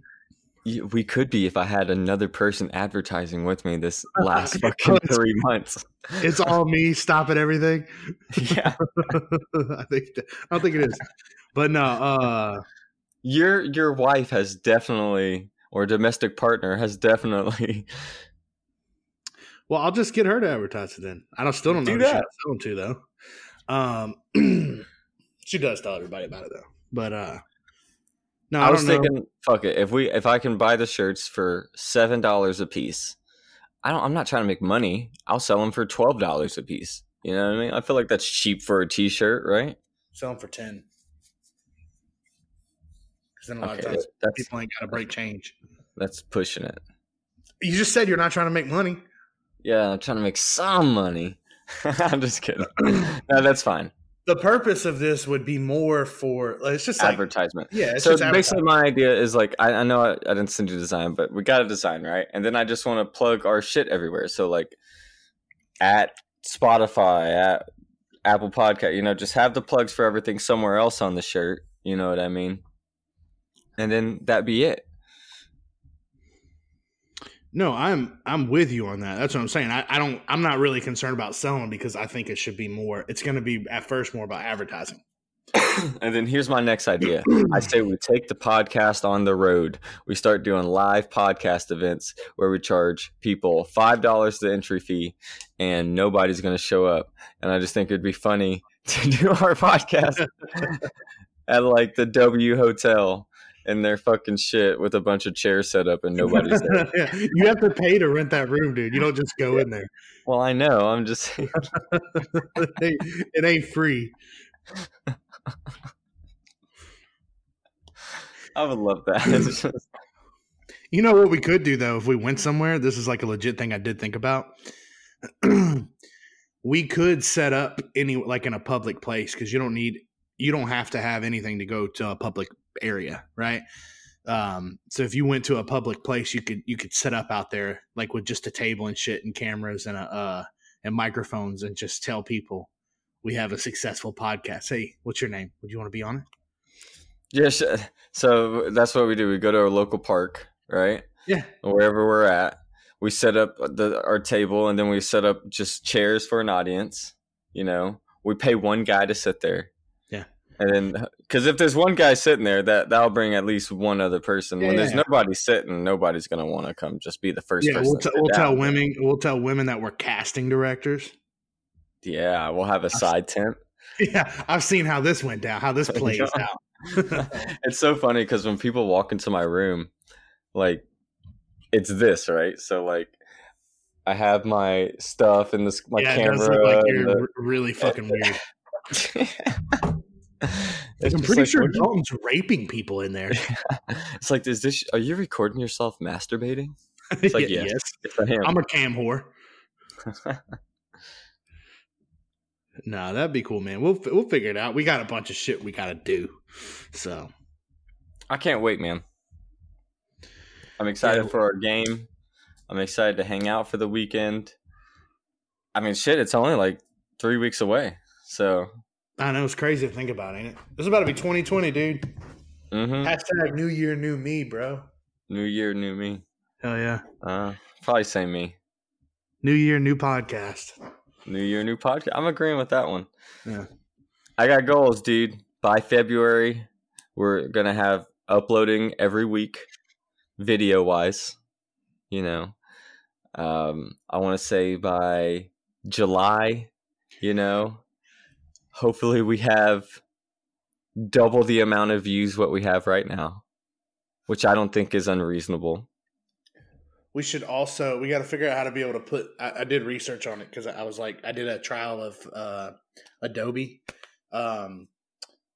we could be if I had another person advertising with me this last fucking three months. it's all me stopping everything. yeah. I think I don't think it is, but no. Uh, your your wife has definitely or domestic partner has definitely well, I'll just get her to advertise it then. I don't still don't know Do who she that. sell them to though. Um, she does tell everybody about it though. But uh, no, I, I was don't know. thinking fuck it if we if I can buy the shirts for seven dollars a piece I don't I'm not trying to make money I'll sell them for twelve dollars a piece you know what I mean I feel like that's cheap for a t-shirt right sell them for ten. Because then a lot okay of times that's people ain't got to break change. that's pushing it You just said you're not trying to make money. Yeah I'm trying to make some money I'm just kidding no that's fine the purpose of this would be more for it's just like advertisement. yeah. It's so basically, my idea is like I, I know I, I didn't send you design, but we got a design right, and then I just want to plug our shit everywhere. So like at Spotify, at Apple Podcast, you know, just have the plugs for everything somewhere else on the shirt. You know what I mean? And then that be it. No, I'm I'm with you on that. That's what I'm saying. I, I don't I'm not really concerned about selling because I think it should be more it's gonna be at first more about advertising. and then here's my next idea. I say we take the podcast on the road. We start doing live podcast events where we charge people five dollars the entry fee, and nobody's going to show up. And I just think it'd be funny to do our podcast at like the W Hotel in their fucking shit with a bunch of chairs set up and nobody's there. yeah, you have to pay to rent that room, dude. You don't just go in there. well, I know. I'm just saying. it, ain't, it ain't free. I would love that. You know what we could do though if we went somewhere? This is like a legit thing I did think about. we could set up any like in a public place because you don't need you don't have to have anything to go to a public area, right? Um, so if you went to a public place, you could you could set up out there like with just a table and shit and cameras and a uh, and microphones and just tell people we have a successful podcast. Hey, what's your name? Would you want to be on it? yeah. So that's what we do. We go to a local park, right? Yeah. wherever we're at. We set up the our table and then we set up just chairs for an audience. You know, we pay one guy to sit there. Yeah. And then, because if there's one guy sitting there, that that'll bring at least one other person. When there's Yeah. nobody sitting, nobody's gonna want to come. Just be the first Yeah, person. we'll, t- we'll tell women we'll tell women that we're casting directors. Yeah, we'll have a side tent. Yeah, I've seen how this went down, how this plays Yeah. out. it's so funny because when people walk into my room, like it's this right. So like, I have my stuff and this my yeah, it does camera. look like you're the- really fucking weird. I'm pretty like, sure Dalton's raping people in there. it's like, is this? Are you recording yourself masturbating? It's like, Yeah, yes, yes. yes, I am. A cam whore. Nah, that'd be cool, man. We'll we'll figure it out. We got a bunch of shit we gotta do. So I can't wait, man. I'm excited Yeah. for our game. I'm excited to hang out for the weekend. I mean, shit, it's only like three weeks away. So, I know it's crazy to think about, ain't it? This is about to be 2020, dude. hmm Hashtag New Year, New Me, bro. new year, new me. Hell yeah. Uh, probably same me. New Year, new podcast. New year, new podcast. I'm agreeing with that one. Yeah. I got goals, dude. By February, we're gonna have uploading every week, video wise. You know, um, I want to say by July. You know, hopefully we have double the amount of views what we have right now, which I don't think is unreasonable. We should also we got to figure out how to be able to put. I, I did research on it because I was like I did a trial of uh, Adobe, um,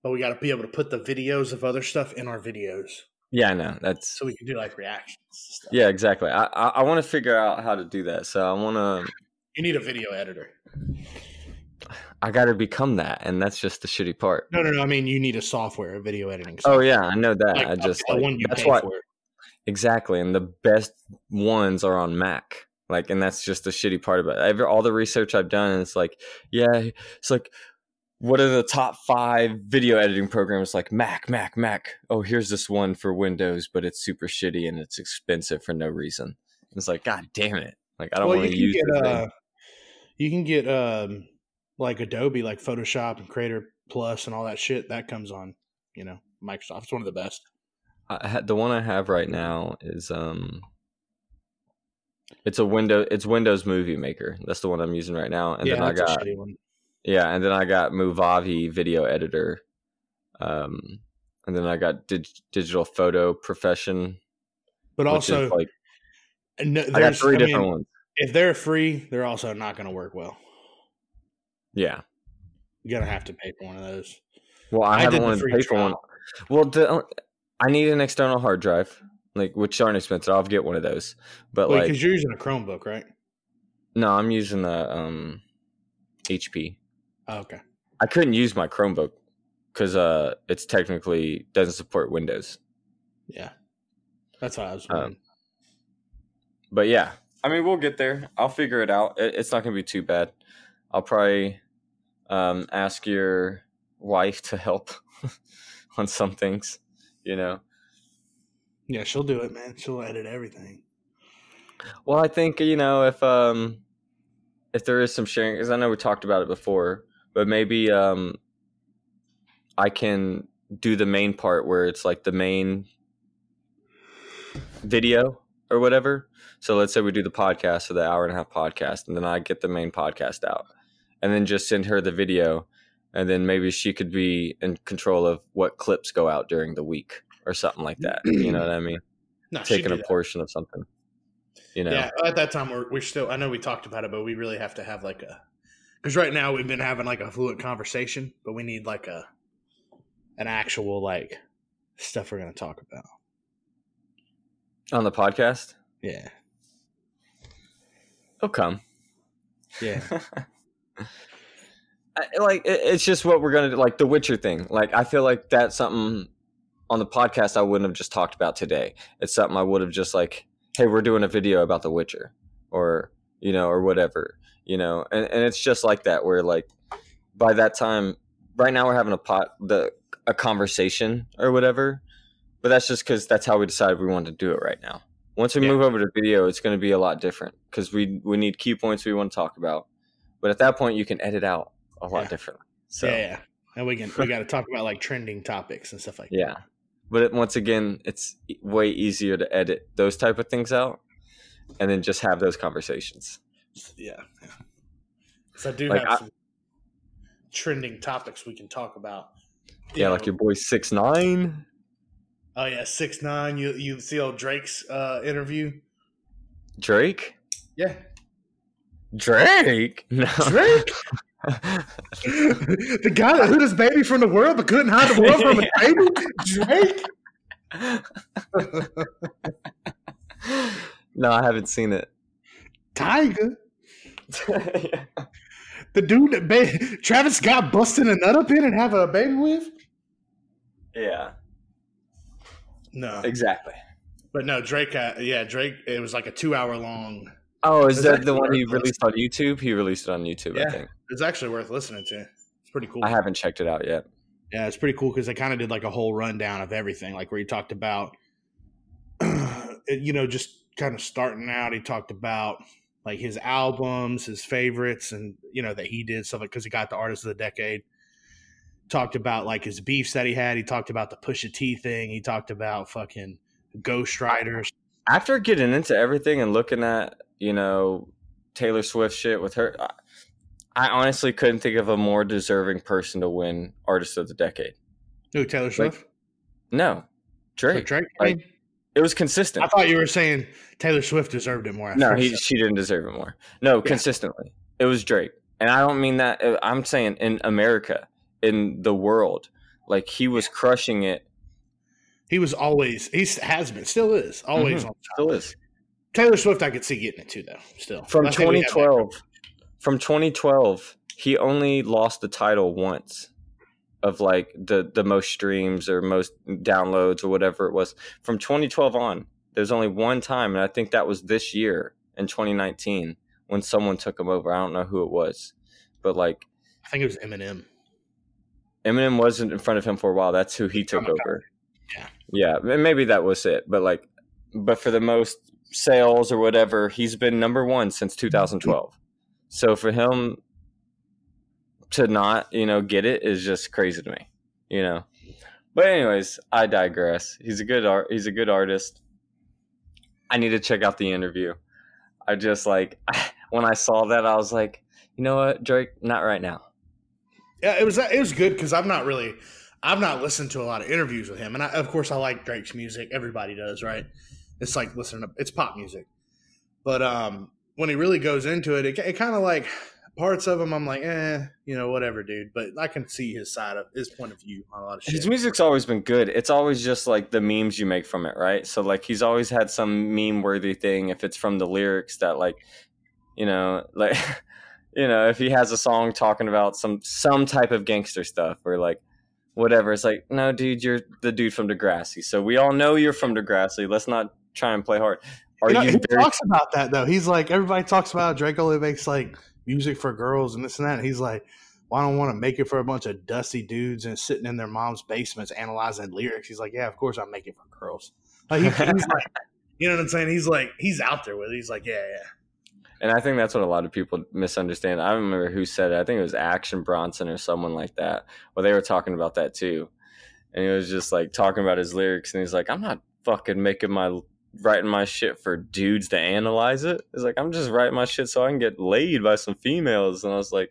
but we got to be able to put the videos of other stuff in our videos Yeah, I know that's so we can do like reactions. Stuff. yeah, exactly. I I, I want to figure out how to do that. So I want to. you need a video editor. I got to become that, and that's just the shitty part. No, no, no. I mean, you need a software, a video editing. Oh yeah, I know that. Like, I just like, that's why exactly, and the best ones are on Mac. Like, and that's just the shitty part about it. Every, all the research I've done, it's like, yeah, it's like, what are the top five video editing programs? Like Mac, Mac, Mac. Oh, here's this one for Windows, but it's super shitty and it's expensive for no reason. It's like, god damn it! Like, I don't well, want to use get uh, you can get um, like Adobe, like Photoshop and Creator Plus and all that shit. That comes on, you know, Microsoft. It's one of the best. The one I have right now is um it's a window it's Windows Movie Maker. That's the one I'm using right now. And yeah, then I got yeah, and then I got Movavi Video Editor. Um and then I got dig- Digital Photo Profession, But also, like no, I got three I mean, different ones. If they're free, they're also not going to work well. Yeah. You're gonna have to pay for one of those. Well, I, I haven't did wanted to free pay for one. Well, the, I need an external hard drive, like which aren't expensive. I'll get one of those. But Well, like, because you're using a Chromebook, right? no, I'm using the um HP. Oh, okay. I couldn't use my Chromebook because uh, it's technically doesn't support Windows. Yeah, that's what I was. Um. But yeah, I mean, we'll get there. I'll figure it out. It, it's not going to be too bad. I'll probably um, ask your wife to help on some things. You know. yeah, she'll do it, man. She'll edit everything. Well, I think you know if um if there is some sharing, because I know we talked about it before, but maybe um I can do the main part where it's like the main video or whatever. So let's say we do the podcast for the hour and a half podcast, and then I get the main podcast out, and then just send her the video, and then maybe she could be in control of what clips go out during the week or something like that. You know what I mean? No, Taking a that. portion of something. You know. Yeah, at that time we're we're still. I know we talked about it, but we really have to have like a because right now we've been having like a fluent conversation, but we need like a an actual like stuff we're gonna talk about. On the podcast, Yeah, it'll come. yeah, like it, it's just what we're gonna do like the witcher thing. Like i feel like that's something on the podcast i wouldn't have just talked about today. It's something i would have just like hey we're doing a video about the witcher or you know or whatever you know? And, and it's just like that where like by that time right now we're having a pot the a conversation or whatever but that's just because that's how we decided we wanted to do it right now. Once we Yeah. move over to video it's going to be a lot different because we we need key points we want to talk about but at that point you can edit out a lot Yeah. differently so yeah, yeah. And we can we got to talk about like trending topics and stuff like yeah but it, once again it's way easier to edit those type of things out and then just have those conversations. Yeah, yeah. So I do Like, have I- some trending topics we can talk about. yeah You like know, your boy six nine. Oh yeah, six nine. You you see old Drake's uh, interview? drake Yeah, drake no Drake. the guy that hid his baby from the world but couldn't hide the world from a baby? Drake? no i haven't seen it Tiger? The dude that ba- Travis Scott busting a nut up in and having a baby with? yeah No. exactly But no, Drake, uh, yeah, Drake, it was like a two hour long. Oh is that the one he released on youtube he released it on youtube i Yeah. think It's actually worth listening to. It's pretty cool. i haven't checked it out yet Yeah, it's pretty cool because they kind of did like a whole rundown of everything, like where he talked about, you know, just kind of starting out. He talked about like his albums, his favorites, and you know that he did stuff like because he got the artist of the decade. Talked about like his beefs that he had. He talked about the Pusha T thing. He talked about fucking ghostwriters. after getting into everything and looking at you know Taylor Swift shit with her, I- I honestly couldn't think of a more deserving person to win Artist of the Decade. Who Taylor Swift? No, Drake. Drake. like, I, It was consistent. I thought you were saying Taylor Swift deserved it more. No, he she didn't deserve it more. No, consistently, it was Drake, and I don't mean that. uh, I'm saying in America, in the world, like he was crushing it. He was always he has been still is always Mhm. on top. Still is Taylor Swift, I could see getting it too though. Still from I think we have that. 2012. From 2012, he only lost the title once of like the the most streams or most downloads or whatever it was. From 2012 on, there's only one time, and I think that was this year in 2019 when someone took him over. I don't know who it was, but like I think it was Eminem. Eminem wasn't in front of him for a while. That's who he took a over. Yeah. Yeah, and maybe that was it. But like, but for the most sales or whatever, he's been number one since 2012. So for him to not, you know, get it is just crazy to me, you know. But anyways, I digress. He's a good art. He's a good artist. I need to check out the interview. I just like when I saw that, I was like, you know what, Drake, not right now. Yeah, it was it was good because I'm not really I've not listened to a lot of interviews with him, and I, of course I like Drake's music. Everybody does, right? It's like listening to it's pop music, but um, when he really goes into it, it, it kind of like parts of him. I'm like, eh, you know, whatever, dude. But I can see his side of his point of view on a lot of shit. His music's always been good. It's always just like the memes you make from it, right? So like he's always had some meme worthy thing if it's from the lyrics that like you know, like you know, if he has a song talking about some some type of gangster stuff or like whatever, it's like, no, dude, you're the dude from Degrassi. So we all know you're from Degrassi. Let's not try and play hard. Are You know, you he very talks about that though. He's like everybody talks about Drake only makes like music for girls and this and that. And he's like, well, I don't want to make it for a bunch of dusty dudes and sitting in their mom's basements analyzing lyrics. He's like, yeah, of course I make it for girls. Like he, he's like, you know what I'm saying? He's like, he's out there with it. He's like, yeah, yeah. And I think that's what a lot of people misunderstand. I don't remember who said it. I think it was Action Bronson or someone like that. Well, they were talking about that too. And he was just like talking about his lyrics, and he's like, "I'm not fucking making my writing my shit for dudes to analyze it. It's like I'm just writing my shit so I can get laid by some females." And I was like,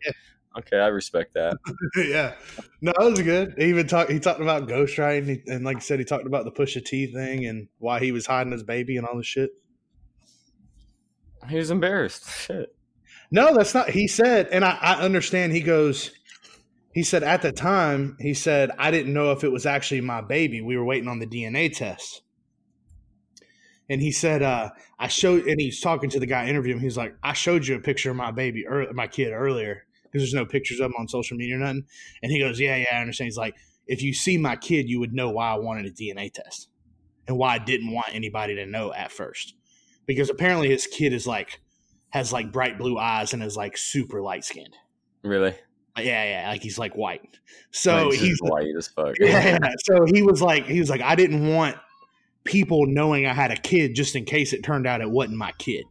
"Okay, I respect that." yeah, no, that was good. He even talked. He talked about ghostwriting, and like I said, he talked about the Pusha T thing and why he was hiding his baby and all this shit. He was embarrassed. Shit. No, that's not. He said, and I, I understand. He goes. He said at the time, he said I didn't know if it was actually my baby. We were waiting on the DNA test. And he said, uh, I showed, and he's talking to the guy interviewing him. He's like, I showed you a picture of my baby, or my kid earlier, because there's no pictures of him on social media or nothing. And he goes, Yeah, yeah, I understand. He's like, If you see my kid, you would know why I wanted a DNA test and why I didn't want anybody to know at first. Because apparently his kid is like, has like bright blue eyes and is like super light skinned. Really? Yeah, yeah, like he's like white. So just he's white as fuck. yeah, yeah. So he was like, he was like, I didn't want people knowing I had a kid just in case it turned out it wasn't my kid.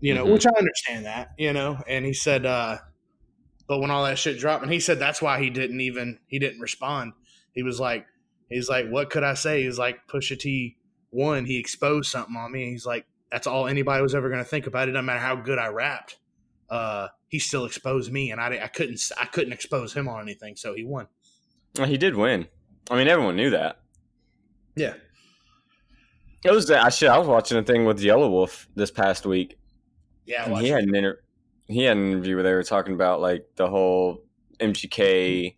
You know, Mhm. which I understand that, you know. And he said, uh, but when all that shit dropped, and he said that's why he didn't even he didn't respond. He was like, he's like, what could I say? He's like, Pusha T one, he exposed something on me. He's like, that's all anybody was ever going to think about. It doesn't matter how good I rapped. Uh, he still exposed me, and I, I couldn't I couldn't expose him on anything, so he won. Well, he did win. I mean, everyone knew that. Yeah. It was I shit. I was watching a thing with Yelawolf this past week, Yeah, he had an inter- he had an interview where they were talking about like the whole MGK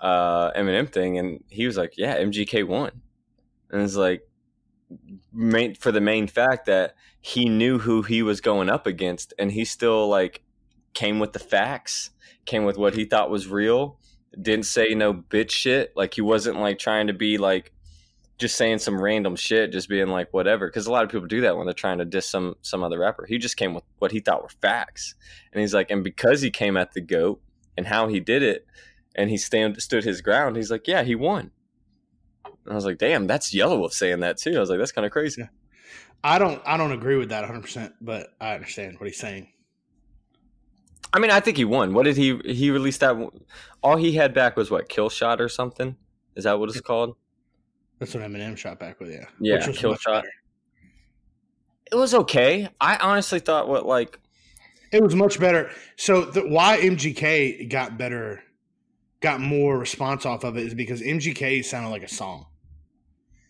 uh, Eminem thing, and he was like, "Yeah, MGK won," and it's like main for the main fact that he knew who he was going up against, and he still like came with the facts, came with what he thought was real, didn't say no bitch shit, like he wasn't like trying to be like just saying some random shit, just being like whatever. Because a lot of people do that when they're trying to diss some some other rapper. He just came with what he thought were facts, and he's like, and because he came at the goat and how he did it, and he stand stood his ground, he's like, yeah, he won. And I was like, damn, that's Yelawolf saying that too. I was like, that's kind of crazy. I don't I don't agree with that 100, percent but I understand what he's saying. I mean, I think he won. What did he he released that? All he had back was what kill shot or something. Is that what it's called? That's what Eminem shot back with, you. Yeah, Which was Kill Shot. better. It was okay. I honestly thought what like It was much better. So the, why MGK got better, got more response off of it is because MGK sounded like a song.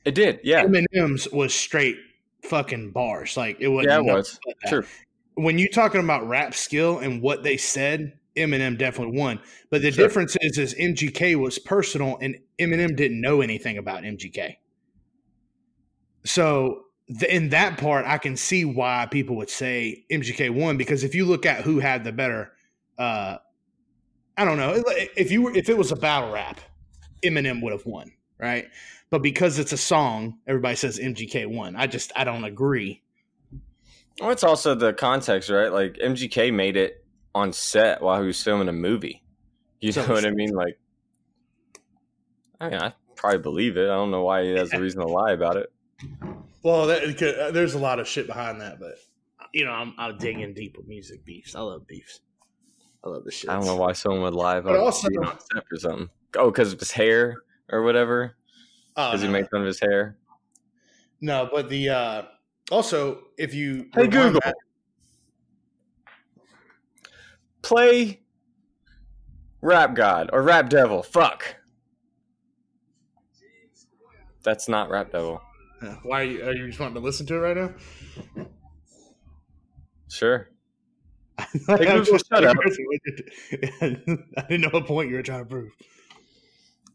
it did. Yeah, Eminem's was straight fucking bars. Like it wasn't. yeah, it was that. true. When you're talking about rap skill and what they said, Eminem definitely won. But the Sure. difference is, is MGK was personal, and Eminem didn't know anything about MGK. So th- in that part, I can see why people would say MGK won because if you look at who had the better, uh, I don't know if you were if it was a battle rap, Eminem would have won, right? But because it's a song, everybody says MGK won. I just I don't agree. Well, it's also the context, right? Like MGK made it on set while he was filming a movie. You know what I mean? Like, I mean, I probably believe it. I don't know why he has a reason to lie about it. Well, that, uh, there's a lot of shit behind that, but you know, I'm I'll dig in deep with music beefs. I love beefs. I love this shit. I don't know why someone would lie But about also- on set or something. Oh, because of his hair or whatever. Oh, Because no. he make fun of his hair. no, but the uh also if you Hey Google, back- play Rap God or Rap Devil. Fuck. That's not Rap Devil. Why are you, are you just wanting to listen to it right now? Sure. I Google, just shut up. I didn't know what point you were trying to prove.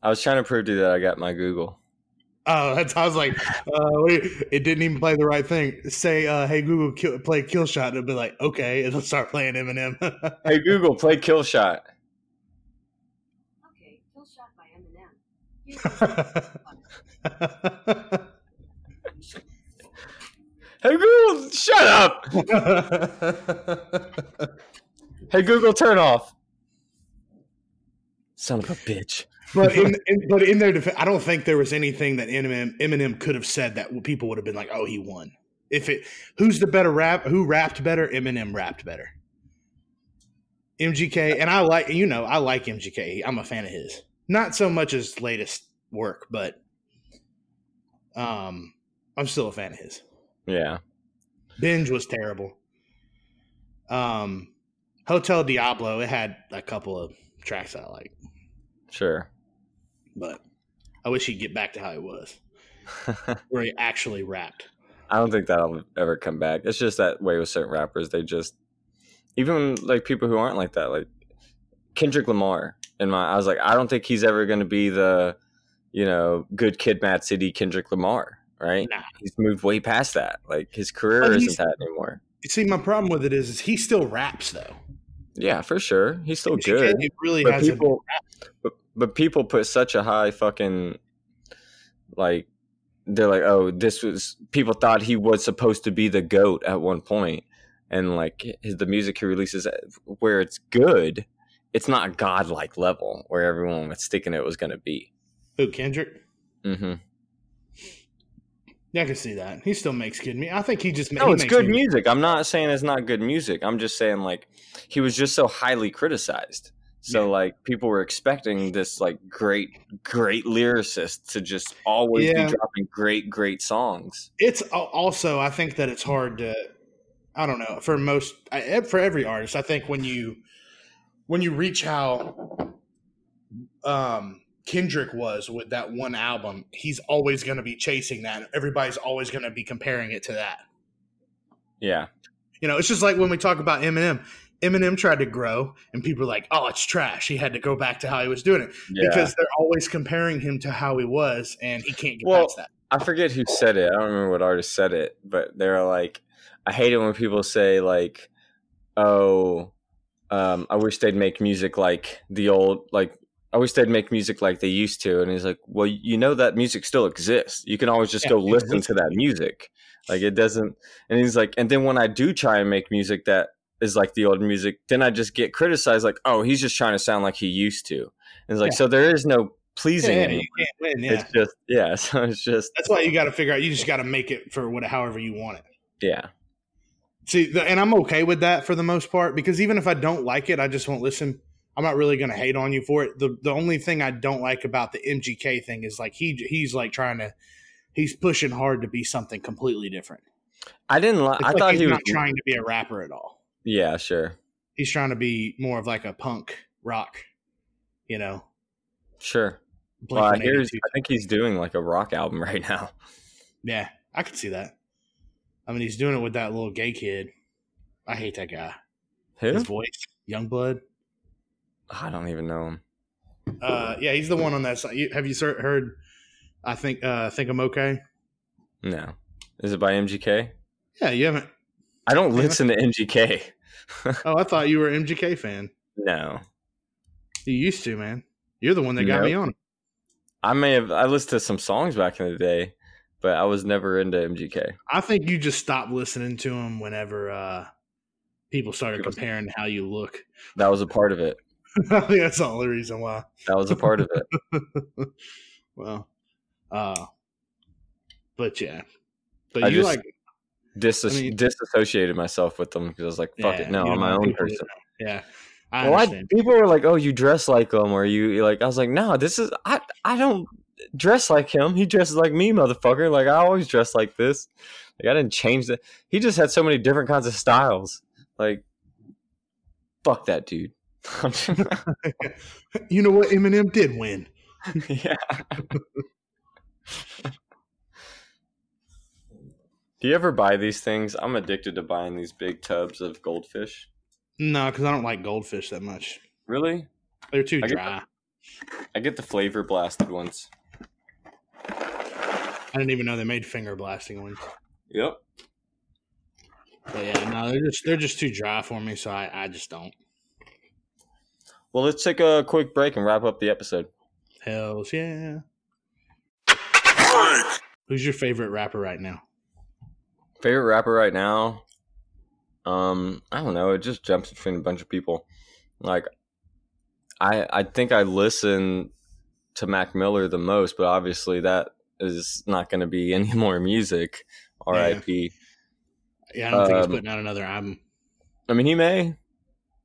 I was trying to prove to you that I got my Google. Oh, that's I was like, uh, it didn't even play the right thing. Say, uh, "Hey Google, kill, play Kill Shot," and it'll be like, "Okay," it'll start playing Eminem. Hey Google, play Kill Shot. Okay, kill shot by Eminem. Hey Google, shut up. Hey Google, turn off. Son of a bitch. But in, in but in their defense, I don't think there was anything that Eminem Eminem could have said that people would have been like, "Oh, he won." If it, who's the better rap? Who rapped better? Eminem rapped better. MGK, and I like you know I like MGK. I'm a fan of his. Not so much his latest work, but um, I'm still a fan of his. Yeah. Binge was terrible. Um, Hotel Diablo, it had a couple of tracks I like, Sure. But I wish he'd get back to how he was, where he actually rapped. I don't think that'll ever come back. It's just that way with certain rappers. They just, even like people who aren't like that, like Kendrick Lamar. In my, I was like, I don't think he's ever going to be the, you know, good kid, Mad City Kendrick Lamar. Right? Nah. He's moved way past that. Like his career But isn't that anymore. You see, my problem with it is, is he still raps though. Yeah, for sure. He's still good. He really But hasn't. people, but, but people put such a high fucking like they're like, oh, this was people thought he was supposed to be the goat at one point, and like his, the music he releases uh, where it's good, it's not godlike level where everyone was thinking it was going to be. Who Kendrick? Mm-hmm. Yeah, I can see that. He still makes good music. I think he just. No, he it's makes good me- music. I'm not saying it's not good music. I'm just saying like he was just so highly criticized. So Yeah. like people were expecting this like great, great lyricist to just always Yeah. be dropping great, great songs. It's also. I think that it's hard to. I don't know for most for every artist. I think when you when you reach how um Kendrick was with that one album, he's always going to be chasing that. Everybody's always going to be comparing it to that. Yeah, You know, it's just like when we talk about Eminem. Eminem tried to grow, and people are like, "Oh, it's trash." He had to go back to how he was doing it yeah. because they're always comparing him to how he was, and he can't get Well, past that. I forget who said it. I don't remember what artist said it, but they're like, I hate it when people say like, "Oh, um, I wish they'd make music like the old like." I wish they'd make music like they used to. And he's like, Well, you know that music still exists. You can always just Yeah, go listen to that music. Like it doesn't and he's like, and then when I do try and make music that is like the old music, then I just get criticized like, oh, he's just trying to sound like he used to. And it's like, Yeah. so there is no pleasing Yeah, can't win, yeah. It's just yeah, so it's just That's why you got to figure out. You just got to make it for what, however you want it. yeah. See, the, and I'm okay with that for the most part because even if I don't like it, I just won't listen. I'm not really going to hate on you for it. The the only thing I don't like about the MGK thing is like he he's like trying to he's pushing hard to be something completely different. I didn't like I like thought he was not trying to be a rapper at all. Yeah, sure. He's trying to be more of like a punk rock, you know. Sure. Well, I, hear, I think he's doing like a rock album right now. Yeah, I could see that. I mean, he's doing it with that little gay kid. I hate that guy. Who? His voice, Yungblud. I don't even know him. Uh, yeah, he's the one on that side. Have you heard? I think. Uh, think I'm okay. No. Is it by MGK? Yeah, you haven't. I don't listen to MGK. Oh, I thought you were an MGK fan. no. You used to, man. You're the one that got me on. I may have I listened to some songs back in the day, but I was never into MGK. I think you just stopped listening to him whenever uh, people started comparing how you look. That was a part of it. I think that's the only reason why. That was a part of it. Well, uh, but yeah, but I you just- like Dis- I mean- disassociated myself with them because I was like, fuck yeah, it, no, I'm my own person. Yeah, I Well, I, people were like, "Oh, you dress like him," or you like. I was like, "No, this is I. I don't dress like him. He dresses like me, motherfucker. Like I always dress like this. Like I didn't change that. He just had so many different kinds of styles. Like, fuck that dude. you know what? Eminem did win. yeah. Do you ever buy these things? I'm addicted to buying these big tubs of goldfish. No, because I don't like goldfish that much. Really? They're too I get dry. I get the flavor blasted ones. I didn't even know they made finger blasting ones. Yep. But yeah, no, they're just they're just too dry for me, so I, I just don't. Well, let's take a quick break and wrap up the episode. Hells yeah. Who's your favorite rapper right now? Favorite rapper right now? Um, I don't know. It just jumps between a bunch of people. Like, I I think I listen to Mac Miller the most, but obviously that is not going to be any more music. R.I.P. Yeah, I don't think he's Um, putting out another album. I mean, he may.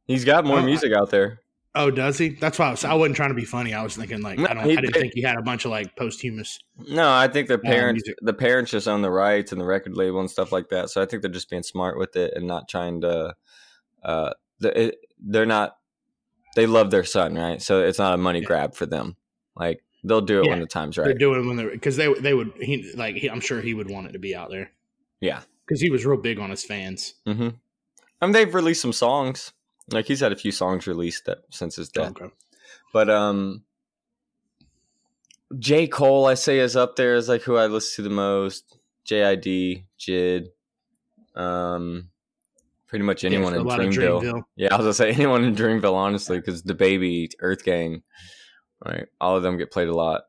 He's got more I- music out there. Oh, does he? That's why I, was, I wasn't trying to be funny. I was thinking like No, I don't. he I didn't did. think he had a bunch of like posthumous. No, I think the parents music. the parents just own the rights and the record label and stuff like that. So I think they're just being smart with it and not trying to. Uh, the, it, they're not. They love their son, right? So it's not a money Yeah. grab for them. Like they'll do it when the time's right. They're doing when they're because they they would he like he, I'm sure he would want it to be out there Yeah. because he was real big on his fans. Mm-hmm. I mean, they've released some songs. Like he's had a few songs released that since his death. Okay. But um J. Cole, I say, is up there as like who I listen to the most. JID, Jid, um pretty much anyone Yeah, in a lot of Dreamville. Dreamville. Yeah, I was gonna say anyone in Dreamville, honestly, because DaBaby, Earth Gang, right? All of them get played a lot.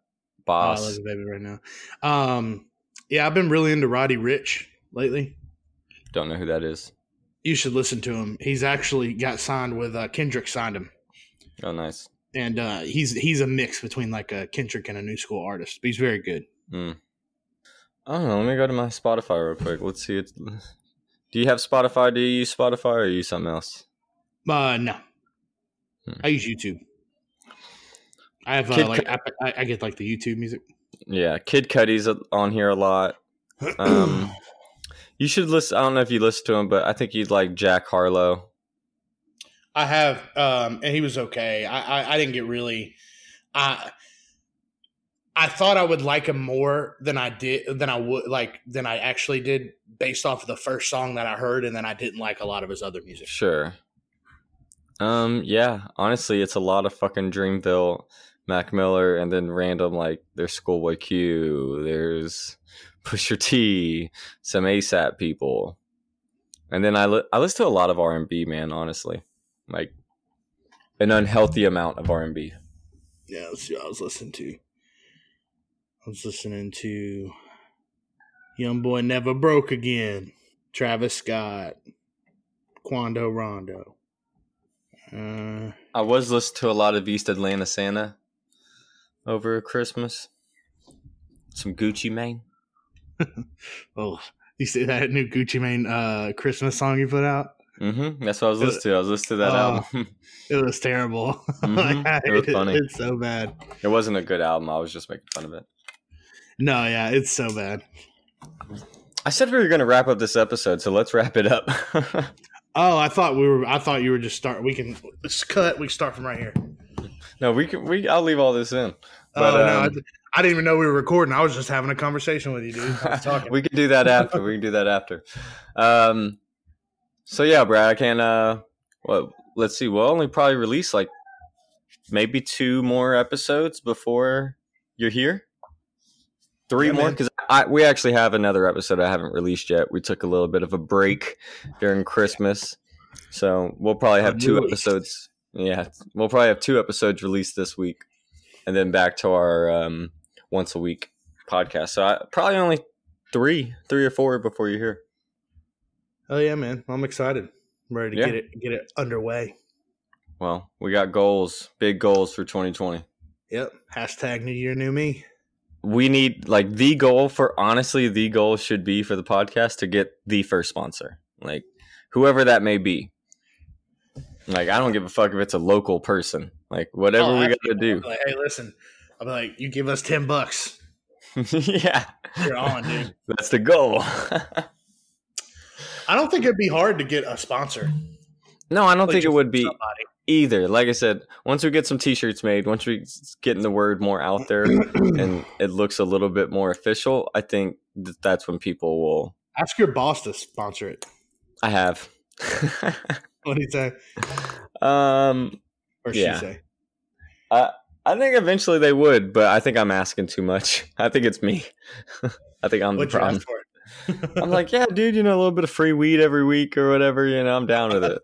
Oh, I love DaBaby right now. Um, yeah, I've been really into Roddy Ricch lately. Don't know who that is. You should listen to him. He's actually got signed with uh, Kendrick. Signed him, Oh, nice. and uh, he's he's a mix between like a Kendrick and a new school artist. But he's very good. Mm. I don't know. Let me go to my Spotify real quick. Let's see. It. Do you have Spotify? Do you use Spotify or use something else? Uh, no, Hmm. I use YouTube. I have uh, like I, I- I get like the YouTube music. Yeah, Kid Cudi's on here a lot. Um, you should listen. I don't know if you listen to him, but I think you'd like Jack Harlow. I have, um, and he was okay. I, I, I didn't get really. I I thought I would like him more than I did than I would like than I actually did based off of the first song that I heard, and then I didn't like a lot of his other music. Sure. Um, yeah, honestly, it's a lot of fucking Dreamville, Mac Miller, and then random like there's Schoolboy Q, there's Pusha T, some ASAP people, and then I li- I listen to a lot of R and B, man. Honestly, like an unhealthy amount of R and B. Yeah, let's what I was listening to. I was listening to YoungBoy Never Broke Again, Travis Scott, Quando Rondo. Uh, I was listening to a lot of East Atlanta Santa over Christmas. Some Gucci Mane. oh, you see that new Gucci Mane uh, Christmas song you put out? Mm-hmm. That's what I was listening to. I was listening to that Oh. album. It was terrible. Mhm. I It was funny. It's so bad. it wasn't a good album. I was just making fun of it. No, yeah, it's so bad. I said we were going to wrap up this episode, so let's wrap it up. Oh, I thought we were. I thought you were just start. We can let's cut. We can start from right here. no, we can. We I'll leave all this in. But, oh no, I, um, I didn't even know we were recording. I was just having a conversation with you, dude. I was talking. we can do that after. We can do that after. Um. So yeah, Brad, I can. Uh. Well, let's see. We'll only probably release like maybe two more episodes before you're here. Three Yeah, more because I we actually have another episode I haven't released yet. We took a little bit of a break during Christmas, so we'll probably have two episodes. Yeah, we'll probably have two episodes released this week, and then back to our um, once a week podcast. So I, probably only three, three or four before you're here. oh yeah, man. I'm excited. I'm ready to Yeah. get it get it underway. Well, we got goals, big goals for 2020. Yep. Hashtag New Year, New Me. We need like the goal for honestly, the goal should be for the podcast to get the first sponsor, like whoever that may be. Like I don't give a fuck if it's a local person. Like whatever Oh, we got to do. Like, hey, listen. I'll be like, you give us ten bucks. yeah, You're on, dude. that's the goal. I don't think it'd be hard to get a sponsor. no, I don't think it would be somebody. either. Like I said, once we get some t-shirts made, once we getting the word more out there and it looks a little bit more official, I think that that's when people will. Ask your boss to sponsor it. I have. What do you say? um, Or Yeah. she say? I I think eventually they would, but I think I'm asking too much. I think it's me. I think I'm the What you problem. I'm like, yeah, dude, you know, a little bit of free weed every week or whatever. You know, I'm down with it.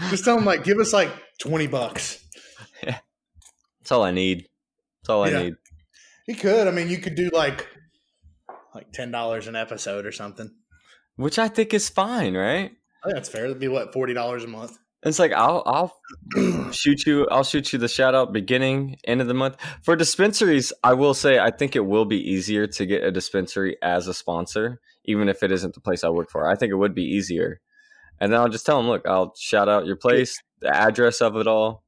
just tell them like, give us like twenty bucks. Yeah. That's all I need. That's all Yeah. I need. You could. I mean, you could do like like ten dollars an episode or something. Which I think is fine, right? I think that's fair. That'd be what forty dollars a month. It's like I'll I'll shoot you I'll shoot you the shout out beginning end of the month for dispensaries. I will say I think it will be easier to get a dispensary as a sponsor, even if it isn't the place I work for. I think it would be easier, and then I'll just tell them, look, I'll shout out your place, the address of it all.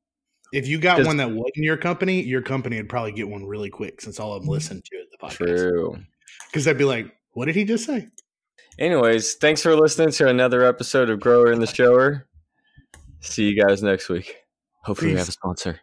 If you got one that wasn't your company, your company would probably get one really quick since all of them listen to it. The podcast True. because they'd be like, "What did he just say?" Anyways, thanks for listening to another episode of Grower and the Shower. See you guys next week. Hopefully, we have a sponsor.